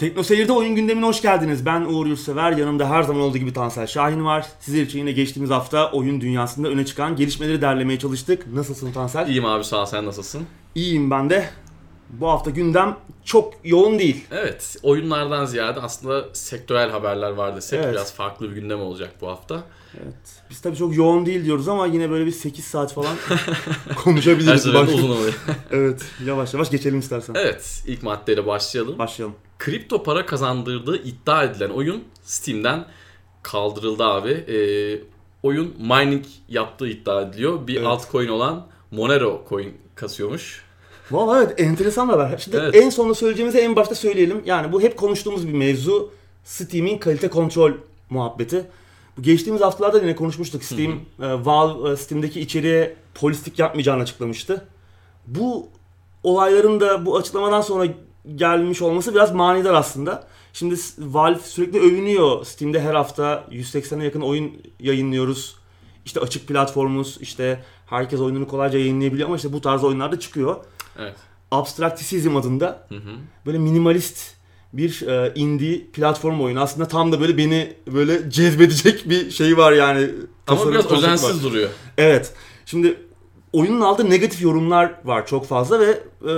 Tekno Seyir'de oyun gündemine hoş geldiniz. Ben Uğur Yurtsever. Yanımda her zaman olduğu gibi Tansel Şahin var. Sizler için yine geçtiğimiz hafta oyun dünyasında öne çıkan gelişmeleri derlemeye çalıştık. Nasılsın Tansel? İyiyim abi sağ ol sen nasılsın? İyiyim ben de. Bu hafta gündem çok yoğun değil. Evet oyunlardan ziyade aslında sektörel haberler var desek Evet. biraz farklı bir gündem olacak bu hafta. Evet. Biz tabii çok yoğun değil diyoruz ama yine böyle bir 8 saat falan Her konuşabiliriz. seferinde Baş- uzun oluyor. evet. Yavaş yavaş geçelim istersen. evet ilk maddeyle başlayalım. Başlayalım. Kripto para kazandırdığı iddia edilen oyun Steam'den kaldırıldı abi. Ee, oyun mining yaptığı iddia ediliyor. Bir Evet. altcoin olan Monero coin kasıyormuş. Valla evet enteresan bir haber. Şimdi Evet. en sonunda söyleyeceğimizi en başta söyleyelim. Yani bu hep konuştuğumuz bir mevzu. Steam'in kalite kontrol muhabbeti. Bu geçtiğimiz haftalarda yine konuşmuştuk. Steam, e, Valve e, Steam'deki içeriğe polislik yapmayacağını açıklamıştı. Bu olayların da bu açıklamadan sonra gelmiş olması biraz manidar aslında. Şimdi Valve sürekli övünüyor. Steam'de her hafta 180'e yakın oyun yayınlıyoruz. İşte açık platformumuz, işte herkes oyununu kolayca yayınlayabiliyor ama işte bu tarz oyunlar da çıkıyor. Evet. Abstraktisizm adında Hı hı. böyle minimalist bir e, indie platform oyunu. Aslında tam da böyle beni böyle cezbedecek bir şey var yani. Ama biraz konsepti var. özensiz duruyor. Evet. Şimdi oyunun aldığı negatif yorumlar var çok fazla ve e,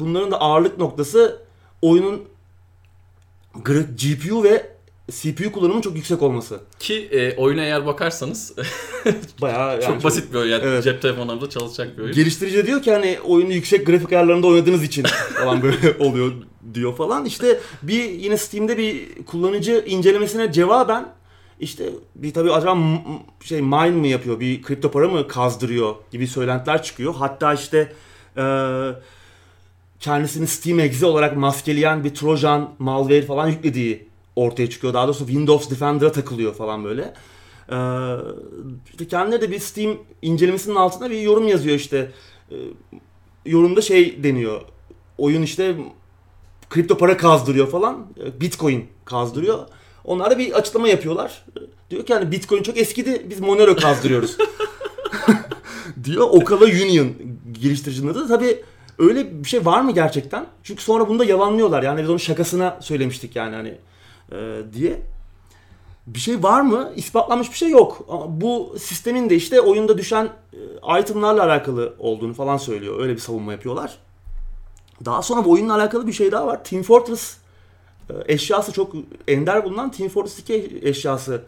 bunların da ağırlık noktası oyunun GPU ve CPU kullanımının çok yüksek olması. Ki e, oyuna eğer bakarsanız Bayağı yani çok basit bir oyun. Yani Evet. cep telefonlarında çalışacak bir oyun. Geliştirici de diyor ki hani oyunu yüksek grafik ayarlarında oynadığınız için falan böyle oluyor diyor falan. İşte bir yine Steam'de bir kullanıcı incelemesine cevaben işte bir tabii acaba şey mine mi yapıyor, bir kripto para mı kazdırıyor gibi söylentiler çıkıyor. Hatta işte eee kendisini Steam Exe olarak maskeleyen bir Trojan, malware falan yüklediği ortaya çıkıyor. Daha doğrusu Windows Defender'a takılıyor falan böyle. Ee, işte kendileri de bir Steam incelemesinin altına bir yorum yazıyor işte. Ee, yorumda şey deniyor. Oyun işte kripto para kazdırıyor falan. Ee, Bitcoin kazdırıyor. Onlar da bir açıklama yapıyorlar. Diyor ki hani Bitcoin çok eskidi biz Monero kazdırıyoruz. diyor Okala Union geliştiricinin adı. Tabii öyle bir şey var mı gerçekten? Çünkü sonra bunu da yalanlıyorlar. Yani biz onun şakasına söylemiştik yani hani e, diye. Bir şey var mı? İspatlanmış bir şey yok. Ama bu sistemin de işte oyunda düşen e, itemlarla alakalı olduğunu falan söylüyor. Öyle bir savunma yapıyorlar. Daha sonra bu oyunla alakalı bir şey daha var. Team Fortress eşyası çok ender bulunan Team Fortress 2 eşyası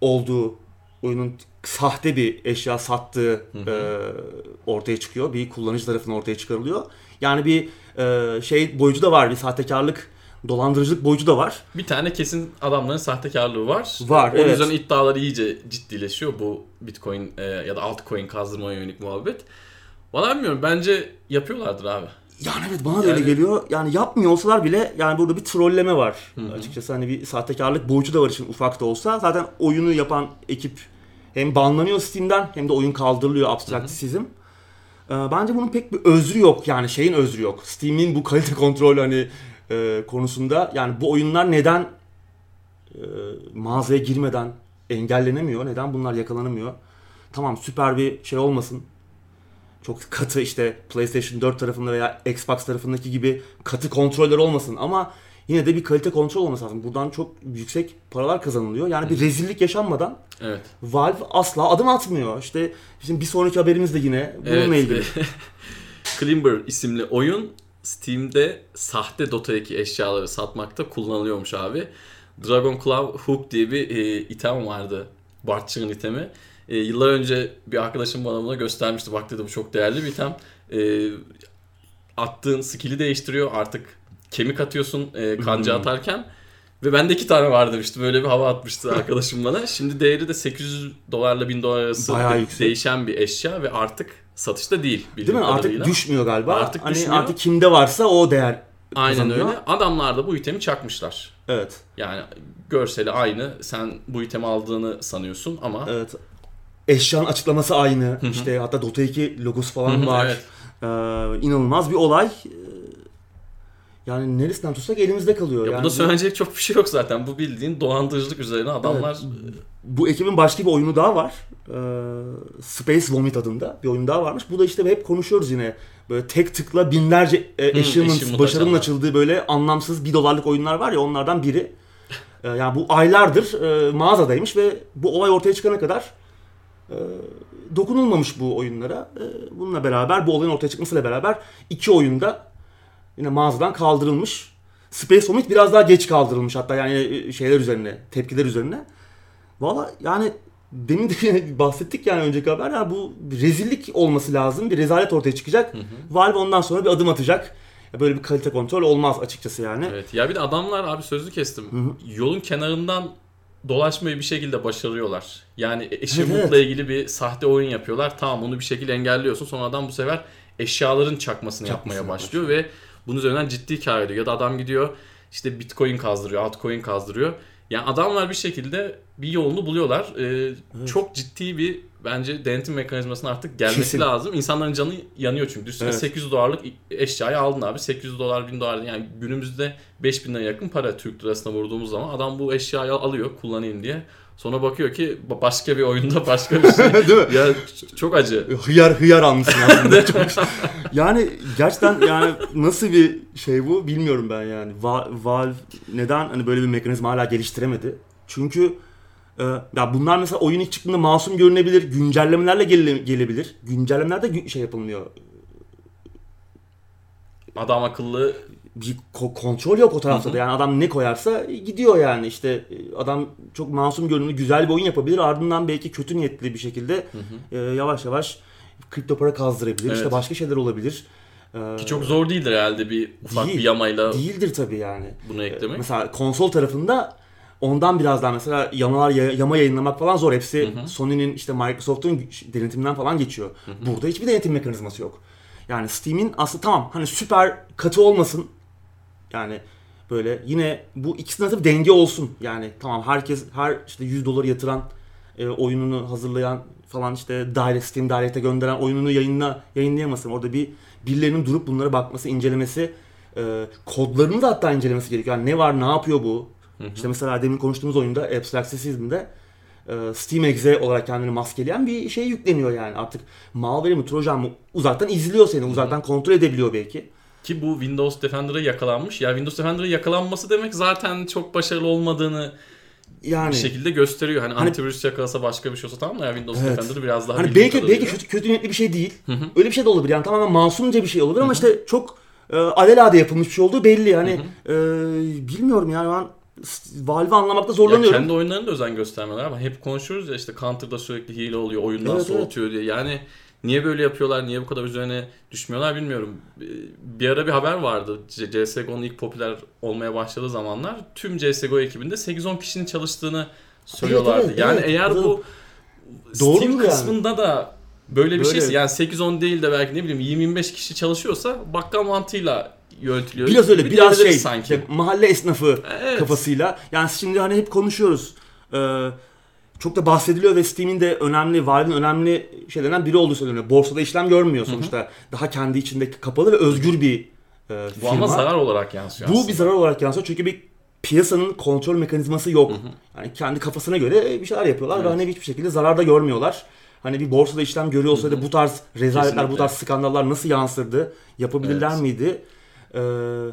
olduğu oyunun sahte bir eşya sattığı e, ortaya çıkıyor. Bir kullanıcı tarafından ortaya çıkarılıyor. Yani bir e, şey boyucu da var. Bir sahtekarlık, dolandırıcılık boyucu da var. Bir tane kesin adamların sahtekarlığı var. Var, O evet. yüzden iddiaları iyice ciddileşiyor bu Bitcoin e, ya da altcoin kazdırmaya yönelik muhabbet. Valla bilmiyorum bence yapıyorlardır abi. Yani evet bana da öyle Yani- geliyor. Yani yapmıyor olsalar bile yani burada bir trolleme var. Açıkçası hani bir sahtekarlık boyutu da var için ufak da olsa. Zaten oyunu yapan ekip hem banlanıyor Steam'den hem de oyun kaldırılıyor abstraktisizm. Ee, bence bunun pek bir özrü yok yani şeyin özrü yok. Steam'in bu kalite kontrol hani e, konusunda yani bu oyunlar neden e, mağazaya girmeden engellenemiyor? Neden bunlar yakalanamıyor? Tamam süper bir şey olmasın. Çok katı işte PlayStation 4 tarafında veya Xbox tarafındaki gibi katı kontroller olmasın ama yine de bir kalite kontrol olması lazım. Buradan çok yüksek paralar kazanılıyor. Yani bir rezillik yaşanmadan Evet. Valve asla adım atmıyor. İşte bizim bir sonraki haberimiz de yine bununla Evet. ilgili. Climber isimli oyun Steam'de sahte Dota 2 eşyaları satmakta kullanılıyormuş abi. Dragon Claw Hook diye bir e, item vardı. Bartçı'nın itemi. E, yıllar önce bir arkadaşım bana bunu göstermişti. Bak dedi bu çok değerli bir item. E, attığın skill'i değiştiriyor. Artık kemik atıyorsun e, kanca Hmm. atarken. Ve bende iki tane var demişti. Böyle bir hava atmıştı arkadaşım bana. Şimdi değeri de 800 dolarla 1000 dolar arası Bayağı de- yüksek. değişen bir eşya ve artık satışta değil. Değil mi? Artık kadarıyla. düşmüyor galiba. Artık hani düşmüyor. artık kimde varsa o değer Aynen kazanıyor. öyle. Adamlar da bu itemi çakmışlar. Evet. Yani görseli aynı. Sen bu itemi aldığını sanıyorsun ama Evet. Eşyanın açıklaması aynı. İşte hatta Dota 2 logosu falan Hı hı, var. evet. Ee, inanılmaz bir olay. Ee, Yani neresinden tutsak elimizde kalıyor. ya yani burada söylenecek çok bir şey yok zaten. Bu bildiğin dolandırıcılık üzerine adamlar bu ekibin başka bir oyunu daha var. Ee, Space Vomit adında bir oyun daha varmış. Bu da işte hep konuşuyoruz yine. böyle tek tıkla binlerce e, achievement achievement başarının açıldığı böyle anlamsız 1 dolarlık oyunlar var ya onlardan biri. E, yani bu aylardır e, mağazadaymış ve bu olay ortaya çıkana kadar e, dokunulmamış bu oyunlara. E, bununla beraber bu olayın ortaya çıkmasıyla beraber iki oyunda yine mağazadan kaldırılmış. Space Summit biraz daha geç kaldırılmış hatta yani e, şeyler üzerine, tepkiler üzerine. Valla yani demin de bahsettik yani önceki haber yani bu rezillik olması lazım. Bir rezalet ortaya çıkacak. Valve ondan sonra bir adım atacak. Böyle bir kalite kontrol olmaz açıkçası yani. Evet. Ya bir de adamlar abi sözlü kestim. Yolun kenarından dolaşmayı bir şekilde başarıyorlar. Yani eşyalarla evet. ilgili bir sahte oyun yapıyorlar. Tamam onu bir şekilde engelliyorsun. Sonra adam bu sefer eşyaların çakmasını yapmaya Çakmasını başlıyor ve bunun üzerinden ciddi kar ediyor. Ya da adam gidiyor işte bitcoin kazdırıyor, altcoin kazdırıyor. Yani adamlar bir şekilde bir yolunu buluyorlar. Ee, Çok ciddi bir bence denetim mekanizmasının artık gelmesi Kesin. lazım. İnsanların canı yanıyor çünkü. Düşünsene Evet. 800 dolarlık eşyayı aldın abi. 800 dolar 1000 dolar yani günümüzde 5000 lira yakın para Türk lirasına vurduğumuz zaman adam bu eşyayı alıyor kullanayım diye. Sonra bakıyor ki ba- başka bir oyunda başka bir şey. Değil mi? ya çok acı. Hıyar hıyar almışsın aslında. Çok... yani gerçekten yani nasıl bir şey bu bilmiyorum ben yani. Va- Valve neden hani böyle bir mekanizma hala geliştiremedi? Çünkü e, ya bunlar mesela oyun ilk çıktığında masum görünebilir, güncellemelerle gele- gelebilir. Güncellemelerde gü- şey yapılmıyor. Adam akıllı bir ko- kontrol yok o tarafta da. Yani adam ne koyarsa gidiyor yani. İşte e, adam çok masum görünümlü güzel bir oyun yapabilir. Ardından belki kötü niyetli bir şekilde e, yavaş yavaş kripto para kazdırabilir. İşte Evet. başka şeyler olabilir. E, ki çok zor değildir herhalde bir ufak Değil. bir yamayla değildir tabii yani. bunu eklemek. Mesela konsol tarafında ondan biraz daha mesela yamalar ya- yama yayınlamak falan zor. Hepsi Sony'nin işte Microsoft'un denetiminden falan geçiyor. Burada hiçbir denetim mekanizması yok. Yani Steam'in aslında tamam hani süper katı olmasın. Yani böyle yine bu ikisinin arasında bir denge olsun. Yani tamam herkes her işte 100 dolar yatıran e, oyununu hazırlayan falan işte Direct Steam Direct'e gönderen oyununu yayınla yayınlayamasın. Orada bir birilerinin durup bunlara bakması, incelemesi, e, kodlarını da hatta incelemesi gerekiyor. Yani ne var, ne yapıyor bu? İşte mesela demin konuştuğumuz oyunda Abstract System'de e, Steam Exe olarak kendini maskeleyen bir şey yükleniyor yani. Artık malware mi, trojan mı uzaktan izliyor seni, uzaktan kontrol edebiliyor belki. Ki bu Windows Defender'a yakalanmış. Ya Windows Defender'a yakalanması demek zaten çok başarılı olmadığını Yani bir şekilde gösteriyor. Hani, Hani- antivirüs yakalasa başka bir şey olsa tamam da ya Windows Evet. Defender biraz daha Hani belki belki kötü, kötü niyetli bir şey değil. Öyle bir şey de olabilir yani tamamen masumca bir şey olabilir ama işte çok e, alelade yapılmış bir şey olduğu belli. Hani e, bilmiyorum yani ben Valve'i anlamakta Ya zorlanıyorum. kendi oyunlarında özen göstermeler ama hep konuşuyoruz ya işte Counter'da sürekli hile oluyor, oyundan Evet, soğutuyor diye. Yani niye böyle yapıyorlar, niye bu kadar üzerine düşmüyorlar bilmiyorum. Bir ara bir haber vardı. CSGO'nun ilk popüler olmaya başladığı zamanlar tüm CSGO ekibinde 8-10 kişinin çalıştığını söylüyorlardı. evet, yani evet. eğer bu Doğru Steam yani. kısmında da böyle bir Böyle. şeyse yani 8-10 değil de belki ne bileyim 20-25 kişi çalışıyorsa bakkal mantığıyla yönetiliyor. Biraz öyle Bir biraz şey sanki. mahalle esnafı Evet. kafasıyla. Yani şimdi hani hep konuşuyoruz. Ee, çok da bahsediliyor ve Steam'in de önemli, Valve'in önemli şeylerinden biri olduğu söyleniyor. Borsada işlem görmüyor sonuçta. Daha kendi içinde kapalı ve özgür bir e, Bu firma. ama zarar olarak yansıyor Bu aslında. bir zarar olarak yansıyor çünkü bir piyasanın kontrol mekanizması yok. Yani kendi kafasına göre bir şeyler yapıyorlar ve hani hiçbir şekilde zarar da görmüyorlar. Hani bir borsada işlem görüyor olsaydı bu tarz rezaletler, bu Kesinlikle. tarz skandallar nasıl yansırdı? Yapabilirler Evet. miydi? Ee,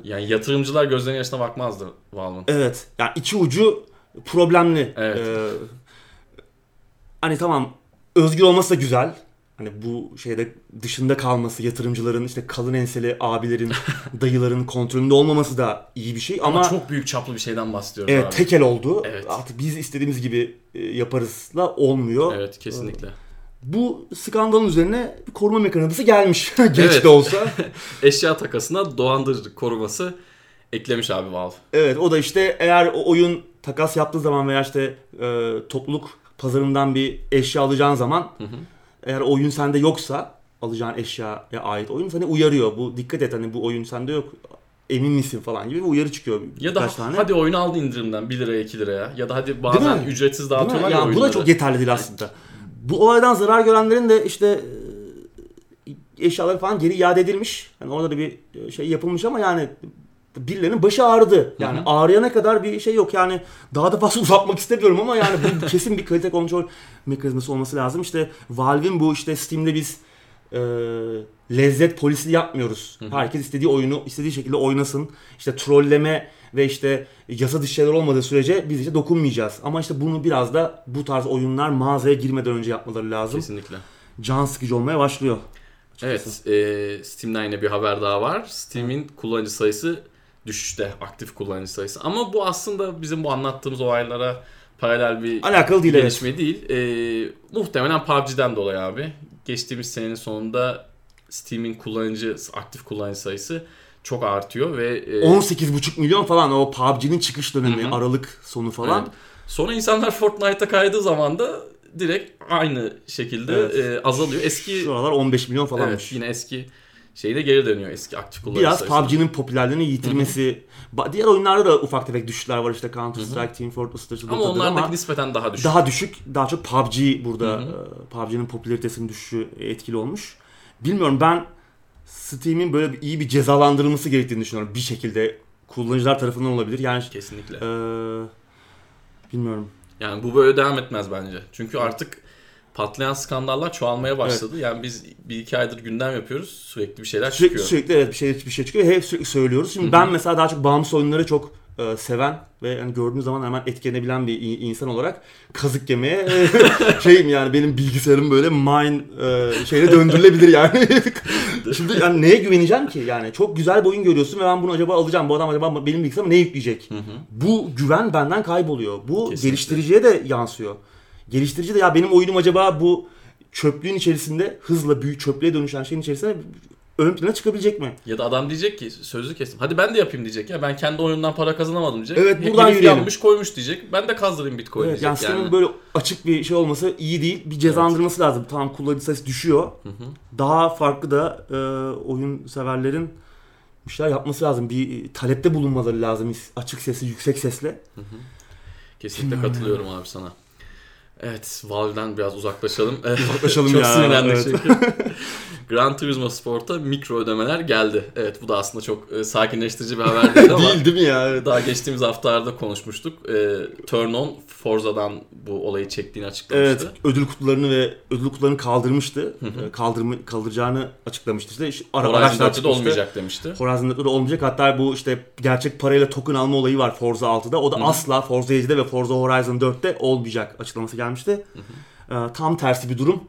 Yani yatırımcılar gözlerinin yaşına bakmazdı Valve'ın. evet. Yani iki ucu problemli. Evet. Ee, hani tamam özgür olması da güzel. Hani bu şeyde dışında kalması, yatırımcıların işte kalın enseli abilerin, dayıların kontrolünde olmaması da iyi bir şey Ama, ama çok büyük çaplı bir şeyden bahsediyoruz Evet abi. tekel oldu. Evet. Artık biz istediğimiz gibi e, yaparızla olmuyor. Evet kesinlikle. Bu skandalın üzerine bir koruma mekanizması gelmiş. Geç Evet. de olsa. Eşya takasına dolandırıcı koruması eklemiş abi Valve. evet o da işte eğer oyun takas yaptığı zaman veya işte e, topluluk pazarından bir eşya alacağın zaman eğer oyun sende yoksa alacağın eşyaya ait oyun seni uyarıyor. Bu dikkat et hani bu oyun sende yok emin misin falan gibi bir uyarı çıkıyor Ya da tane. hadi oyunu aldı indirimden 1 liraya 2 liraya. Ya da hadi bazen ücretsiz dağıtıyorlar ya Yani bu da çok yeterli değil aslında. Bu olaydan zarar görenlerin de işte eşyaları falan geri iade edilmiş. Yani orada da bir şey yapılmış ama yani birilerinin başı ağrıdı. Yani Hı hı. ağrıyana kadar bir şey yok. Yani daha da fazla uzatmak istemiyorum ama yani bu kesin bir kalite kontrol mekanizması olması lazım. İşte Valve'in bu işte Steam'de biz e, lezzet polisi yapmıyoruz. Hı hı. Herkes istediği oyunu istediği şekilde oynasın. İşte trolleme ve işte yasa dışı şeyler olmadığı sürece biz işte dokunmayacağız. Ama işte bunu biraz da bu tarz oyunlar mağazaya girmeden önce yapmaları lazım. Kesinlikle. Can sıkıcı olmaya başlıyor. açıkçası. Evet, e, Steam'den yine bir haber daha var. Steam'in kullanıcı sayısı düşüşte, aktif kullanıcı sayısı. Ama bu aslında bizim bu anlattığımız olaylara paralel bir Alakalı değil evet. gelişme değil. E, muhtemelen PUBG'den dolayı abi. Geçtiğimiz senenin sonunda Steam'in kullanıcı, aktif kullanıcı sayısı çok artıyor ve e, 18,5 milyon falan o PUBG'nin çıkış dönemi hı. Aralık sonu falan. Evet. Sonra insanlar Fortnite'a kaydığı zaman da direkt aynı şekilde Evet. e, azalıyor. Eski Şu aralar 15 milyon falanmış. evet, yine eski şeyde geri dönüyor eski aktif kullanıcı Biraz. PUBG'nin popülerliğini yitirmesi. Diğer oyunlarda da ufak tefek düşüşler var işte Counter Strike, Team Fortress, Dota'dır Ama onlardaki ama nispeten daha düşük. daha düşük. Daha çok PUBG burada e, PUBG'nin popülaritesinin düşüşü etkili olmuş. Bilmiyorum ben Steam'in böyle bir, iyi bir cezalandırılması gerektiğini düşünüyorum bir şekilde. Kullanıcılar tarafından olabilir. Yani Kesinlikle. e, bilmiyorum. Yani bu böyle devam etmez bence. Çünkü artık patlayan skandallar çoğalmaya başladı. Yani biz bir iki aydır gündem yapıyoruz. Sürekli bir şeyler Sürekli, çıkıyor. sürekli evet bir şey bir şey çıkıyor. Hep sürekli söylüyoruz. Şimdi Hı hı. ben mesela daha çok bağımsız oyunları çok e, seven ve yani gördüğüm zaman hemen etkilenebilen bir insan olarak kazık yemeye şeyim yani benim bilgisayarım böyle mine e, şeyine döndürülebilir yani. Şimdi yani neye güveneceğim ki? Yani çok güzel bir oyun görüyorsun ve ben bunu acaba alacağım. Bu adam acaba benim bilgisayarıma ne yükleyecek? Hı hı. Bu güven benden kayboluyor. Bu Kesinlikle. geliştiriciye de yansıyor. Geliştirici de ya benim oyunum acaba bu çöplüğün içerisinde hızla büyük çöplüğe dönüşen şeyin içerisinde ön plana çıkabilecek mi? Ya da adam diyecek ki sözü kestim. Hadi ben de yapayım diyecek ya. Ben kendi oyunumdan para kazanamadım diyecek. Evet, Herif buradan yürüyelim. yapmış koymuş diyecek. Ben de kazdırayım Bitcoin Evet, yani diyecek. sistemin Yani, böyle açık bir şey olması iyi değil. Bir cezalandırması lazım. Tamam kullanıcı sayısı düşüyor. Hı hı. Daha farklı da e, oyun severlerin bir şeyler yapması lazım. Bir talepte bulunmaları lazım. Açık sesli, yüksek sesle. Kesinlikle katılıyorum abi sana. Evet, Valve'den biraz uzaklaşalım. Uzaklaşalım Çok ya, sinirlendik evet. çünkü. Gran Turismo Sport'a mikro ödemeler geldi. Evet, bu da aslında çok e, sakinleştirici bir haber değil ama değil değil mi ya? Evet. daha geçtiğimiz haftalarda konuşmuştuk. E, Turn On Forza'dan bu olayı çektiğini Evet, açıklamıştı. ödül kutularını ve ödül kutularını kaldırmıştı. Hı hı. E, Kaldırma, kaldıracağını açıklamıştı. İşte araçlar 4'te de çıkmıştı. olmayacak demişti. Horizon 4'te de olmayacak. Hatta bu işte gerçek parayla token alma olayı var Forza 6'da. O da Hı hı. asla Forza 7'de ve Forza Horizon 4'te olmayacak açıklaması gelmişti. Ee, tam tersi bir durum.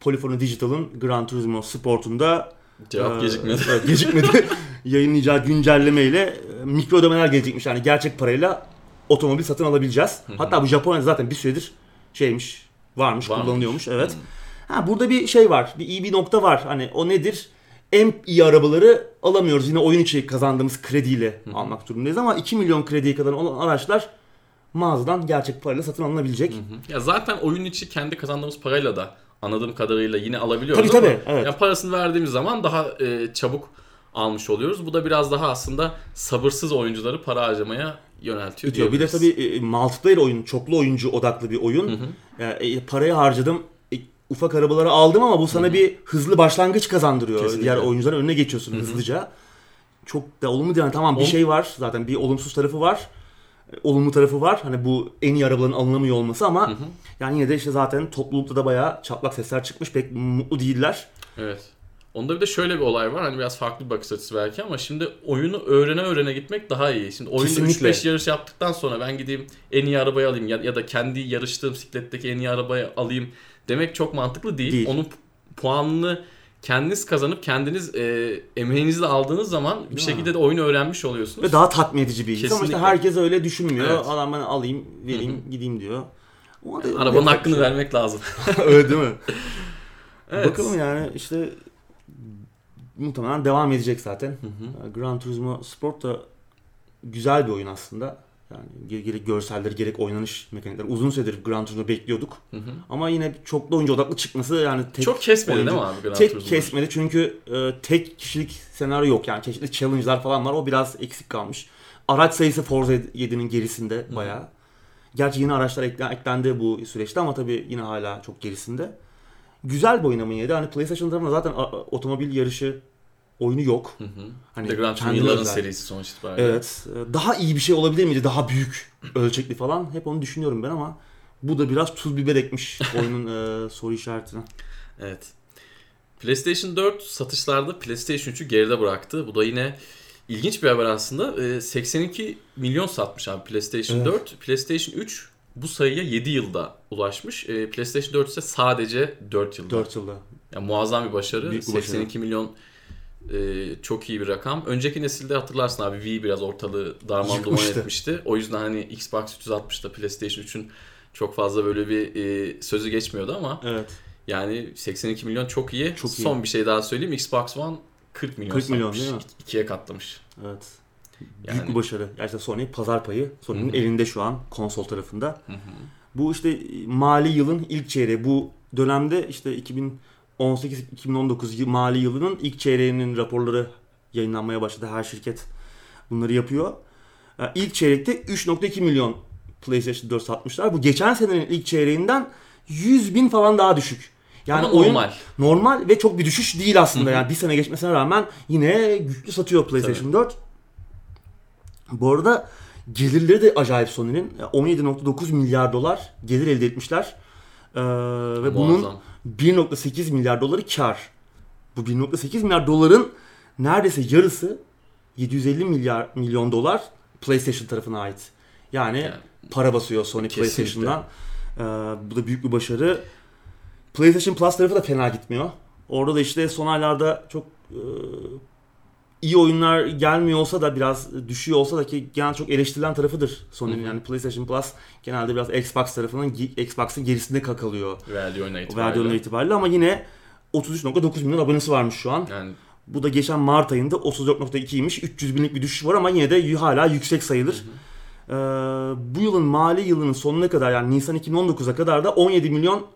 Polyphony Digital'ın Gran Turismo Sport'unda Cevap e, gecikmedi. evet, gecikmedi. Yayınlayacağı güncellemeyle e, mikro ödemeler gelecekmiş. Yani gerçek parayla otomobil satın alabileceğiz. hı. Hatta bu Japonya'da zaten bir süredir şeymiş, varmış, Varmış. kullanılıyormuş. Evet. Hı. Ha burada bir şey var. Bir iyi bir nokta var. Hani o nedir? En iyi arabaları alamıyoruz. Yine oyun içi kazandığımız krediyle Hı hı. almak durumundayız ama 2 milyon krediye kadar olan araçlar mağazadan gerçek parayla satın alınabilecek. Hı hı. Ya zaten oyun içi kendi kazandığımız parayla da anladığım kadarıyla yine alabiliyoruz Tabii, ama tabii, evet. ya parasını verdiğimiz zaman daha e, çabuk almış oluyoruz. Bu da biraz daha aslında sabırsız oyuncuları para harcamaya yöneltiyor Bitiyor. Bir de tabii e, multiplayer oyun, çoklu oyuncu odaklı bir oyun. Hı hı. E, parayı harcadım, e, ufak arabaları aldım ama bu sana bir hızlı başlangıç kazandırıyor. Kesinlikle. Diğer oyuncuların önüne geçiyorsun Hı hı. hızlıca. Çok da olumlu değil. Yani tamam bir Ol- şey var zaten bir olumsuz tarafı var. E, Olumlu tarafı var. Hani bu en iyi arabaların alınamıyor olması ama Hı hı. yani yine de işte zaten toplulukta da bayağı çatlak sesler çıkmış. Pek mutlu değiller. Evet. Onda bir de şöyle bir olay var. Hani biraz farklı bir bakış açısı belki ama şimdi oyunu öğrene öğrene gitmek daha iyi. Şimdi oyunda Kesinlikle. 3-5 yarış yaptıktan sonra ben gideyim en iyi arabayı alayım ya, ya da kendi yarıştığım bisikletteki en iyi arabayı alayım demek çok mantıklı değil. Değil. Onun pu- puanını kendiniz kazanıp kendiniz e, emeğinizle aldığınız zaman bir Değil şekilde de oyunu öğrenmiş oluyorsunuz. Ve daha tatmin edici bir his. Ama işte herkes öyle düşünmüyor. Evet. Adam ben alayım, vereyim, gideyim diyor. Ona da Arabanın hakkını şey vermek lazım. öyle değil mi? Evet. Bakalım yani işte muhtemelen devam edecek zaten. Hı hı. Gran Turismo Sport da güzel bir oyun aslında. Yani ge- gerek görselleri gerek oynanış mekanikleri. Uzun süredir Gran Turismo bekliyorduk. Hı hı. Ama yine çoklu oyuncu odaklı çıkması yani tek Çok kesmedi oyuncu- değil mi abi Gran Tek Turismo? kesmedi çünkü e, tek kişilik senaryo yok yani çeşitli challenge'lar falan var o biraz eksik kalmış. Araç sayısı Forza 7'nin gerisinde bayağı. Gerçi yeni araçlar eklen- eklendi bu süreçte ama tabii yine hala çok gerisinde. Güzel bir oyun ama yine de hani PlayStation tarafında zaten otomobil yarışı oyunu yok. Hı hı. Hani Bir de Gran Turismo kendine yılların özel. serisi sonuç itibariyle. Evet. e, Daha iyi bir şey olabilir miydi? Daha büyük ölçekli falan. Hep onu düşünüyorum ben ama bu da biraz tuz biber ekmiş oyunun e, soru işaretine. Evet. PlayStation 4 satışlarda PlayStation 3'ü geride bıraktı. Bu da yine ilginç bir haber aslında. Ee, 82 milyon satmış abi PlayStation Evet. 4. PlayStation 3 bu sayıya 7 yılda ulaşmış. Ee, PlayStation 4 ise sadece 4 yılda. 4 yılda. Yani muazzam bir başarı. Büyük bir başarı. 82 milyon e, çok iyi bir rakam. Önceki nesilde hatırlarsın abi Wii biraz ortalığı darman duman etmişti. O yüzden hani Xbox 360'da PlayStation 3'ün çok fazla böyle bir e, sözü geçmiyordu ama Evet. yani 82 milyon çok iyi. Çok iyi. Son bir şey daha söyleyeyim. Xbox One 40 milyon 40 milyon satmış. değil mi? İki- İkiye katlamış. Evet. Yani- Büyük bir başarı. Gerçekten Sony pazar payı Sony'nin elinde şu an konsol tarafında. Bu işte mali yılın ilk çeyreği. Bu dönemde işte 2018-2019 yıl- mali yılının ilk çeyreğinin raporları yayınlanmaya başladı. Her şirket bunları yapıyor. Yani İlk çeyrekte 3.2 milyon PlayStation 4 satmışlar. Bu geçen senenin ilk çeyreğinden 100 bin falan daha düşük. Yani Ama oyun normal. normal ve çok bir düşüş değil aslında. Yani bir sene geçmesine rağmen yine güçlü satıyor PlayStation 4. Bu arada gelirleri de acayip Sony'nin. 17.9 milyar dolar gelir elde etmişler. Ee, ve bunun Muazzam. 1.8 milyar doları kar. Bu 1.8 milyar doların neredeyse yarısı 750 milyar milyon dolar PlayStation tarafına ait. Yani, Yani para basıyor Sony Kesinlikle. PlayStation'dan. Ee, bu da büyük bir başarı. PlayStation Plus tarafı da fena gitmiyor. Orada da işte son aylarda çok e, iyi oyunlar gelmiyor olsa da biraz düşüyor olsa da ki genel çok eleştirilen tarafıdır Sony'nin. Yani PlayStation Plus genelde biraz Xbox tarafının Xbox'ın gerisinde kakalıyor. verdiği oyuna Verdiği itibariyle. oyunlar itibariyle ama yine 33.9 milyon abonesi varmış şu an. Yani Bu da geçen Mart ayında 34.2'ymiş. 300 binlik bir düşüş var ama yine de hala yüksek sayılır. Ee, bu yılın mali yılının sonuna kadar yani Nisan 2019'a kadar da 17 milyon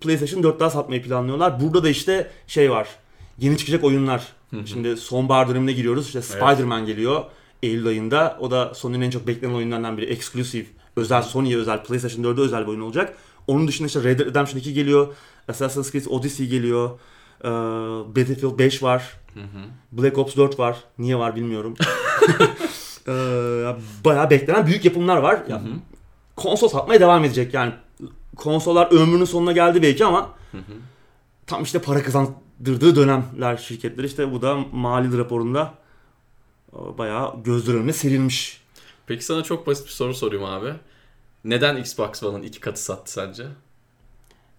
PlayStation 4 daha satmayı planlıyorlar. Burada da işte şey var. Yeni çıkacak oyunlar. Şimdi sonbahar dönemine giriyoruz. İşte Spider-Man geliyor Eylül ayında. O da Sony'nin en çok beklenen oyunlarından biri. Exclusive. Özel Sony'ye özel, PlayStation 4'e özel bir oyun olacak. Onun dışında işte Red Dead Redemption 2 geliyor. Assassin's Creed Odyssey geliyor. Ee, Battlefield 5 var. Black Ops 4 var. Niye var bilmiyorum. ee, bayağı beklenen büyük yapımlar var. Ya, konsol satmaya devam edecek yani. Konsollar ömrünün sonuna geldi belki ama tam işte para kazandırdığı dönemler şirketler. İşte bu da mali raporunda e, bayağı gözler önüne serilmiş. Peki sana çok basit bir soru sorayım abi. Neden Xbox One'ın iki katı sattı sence?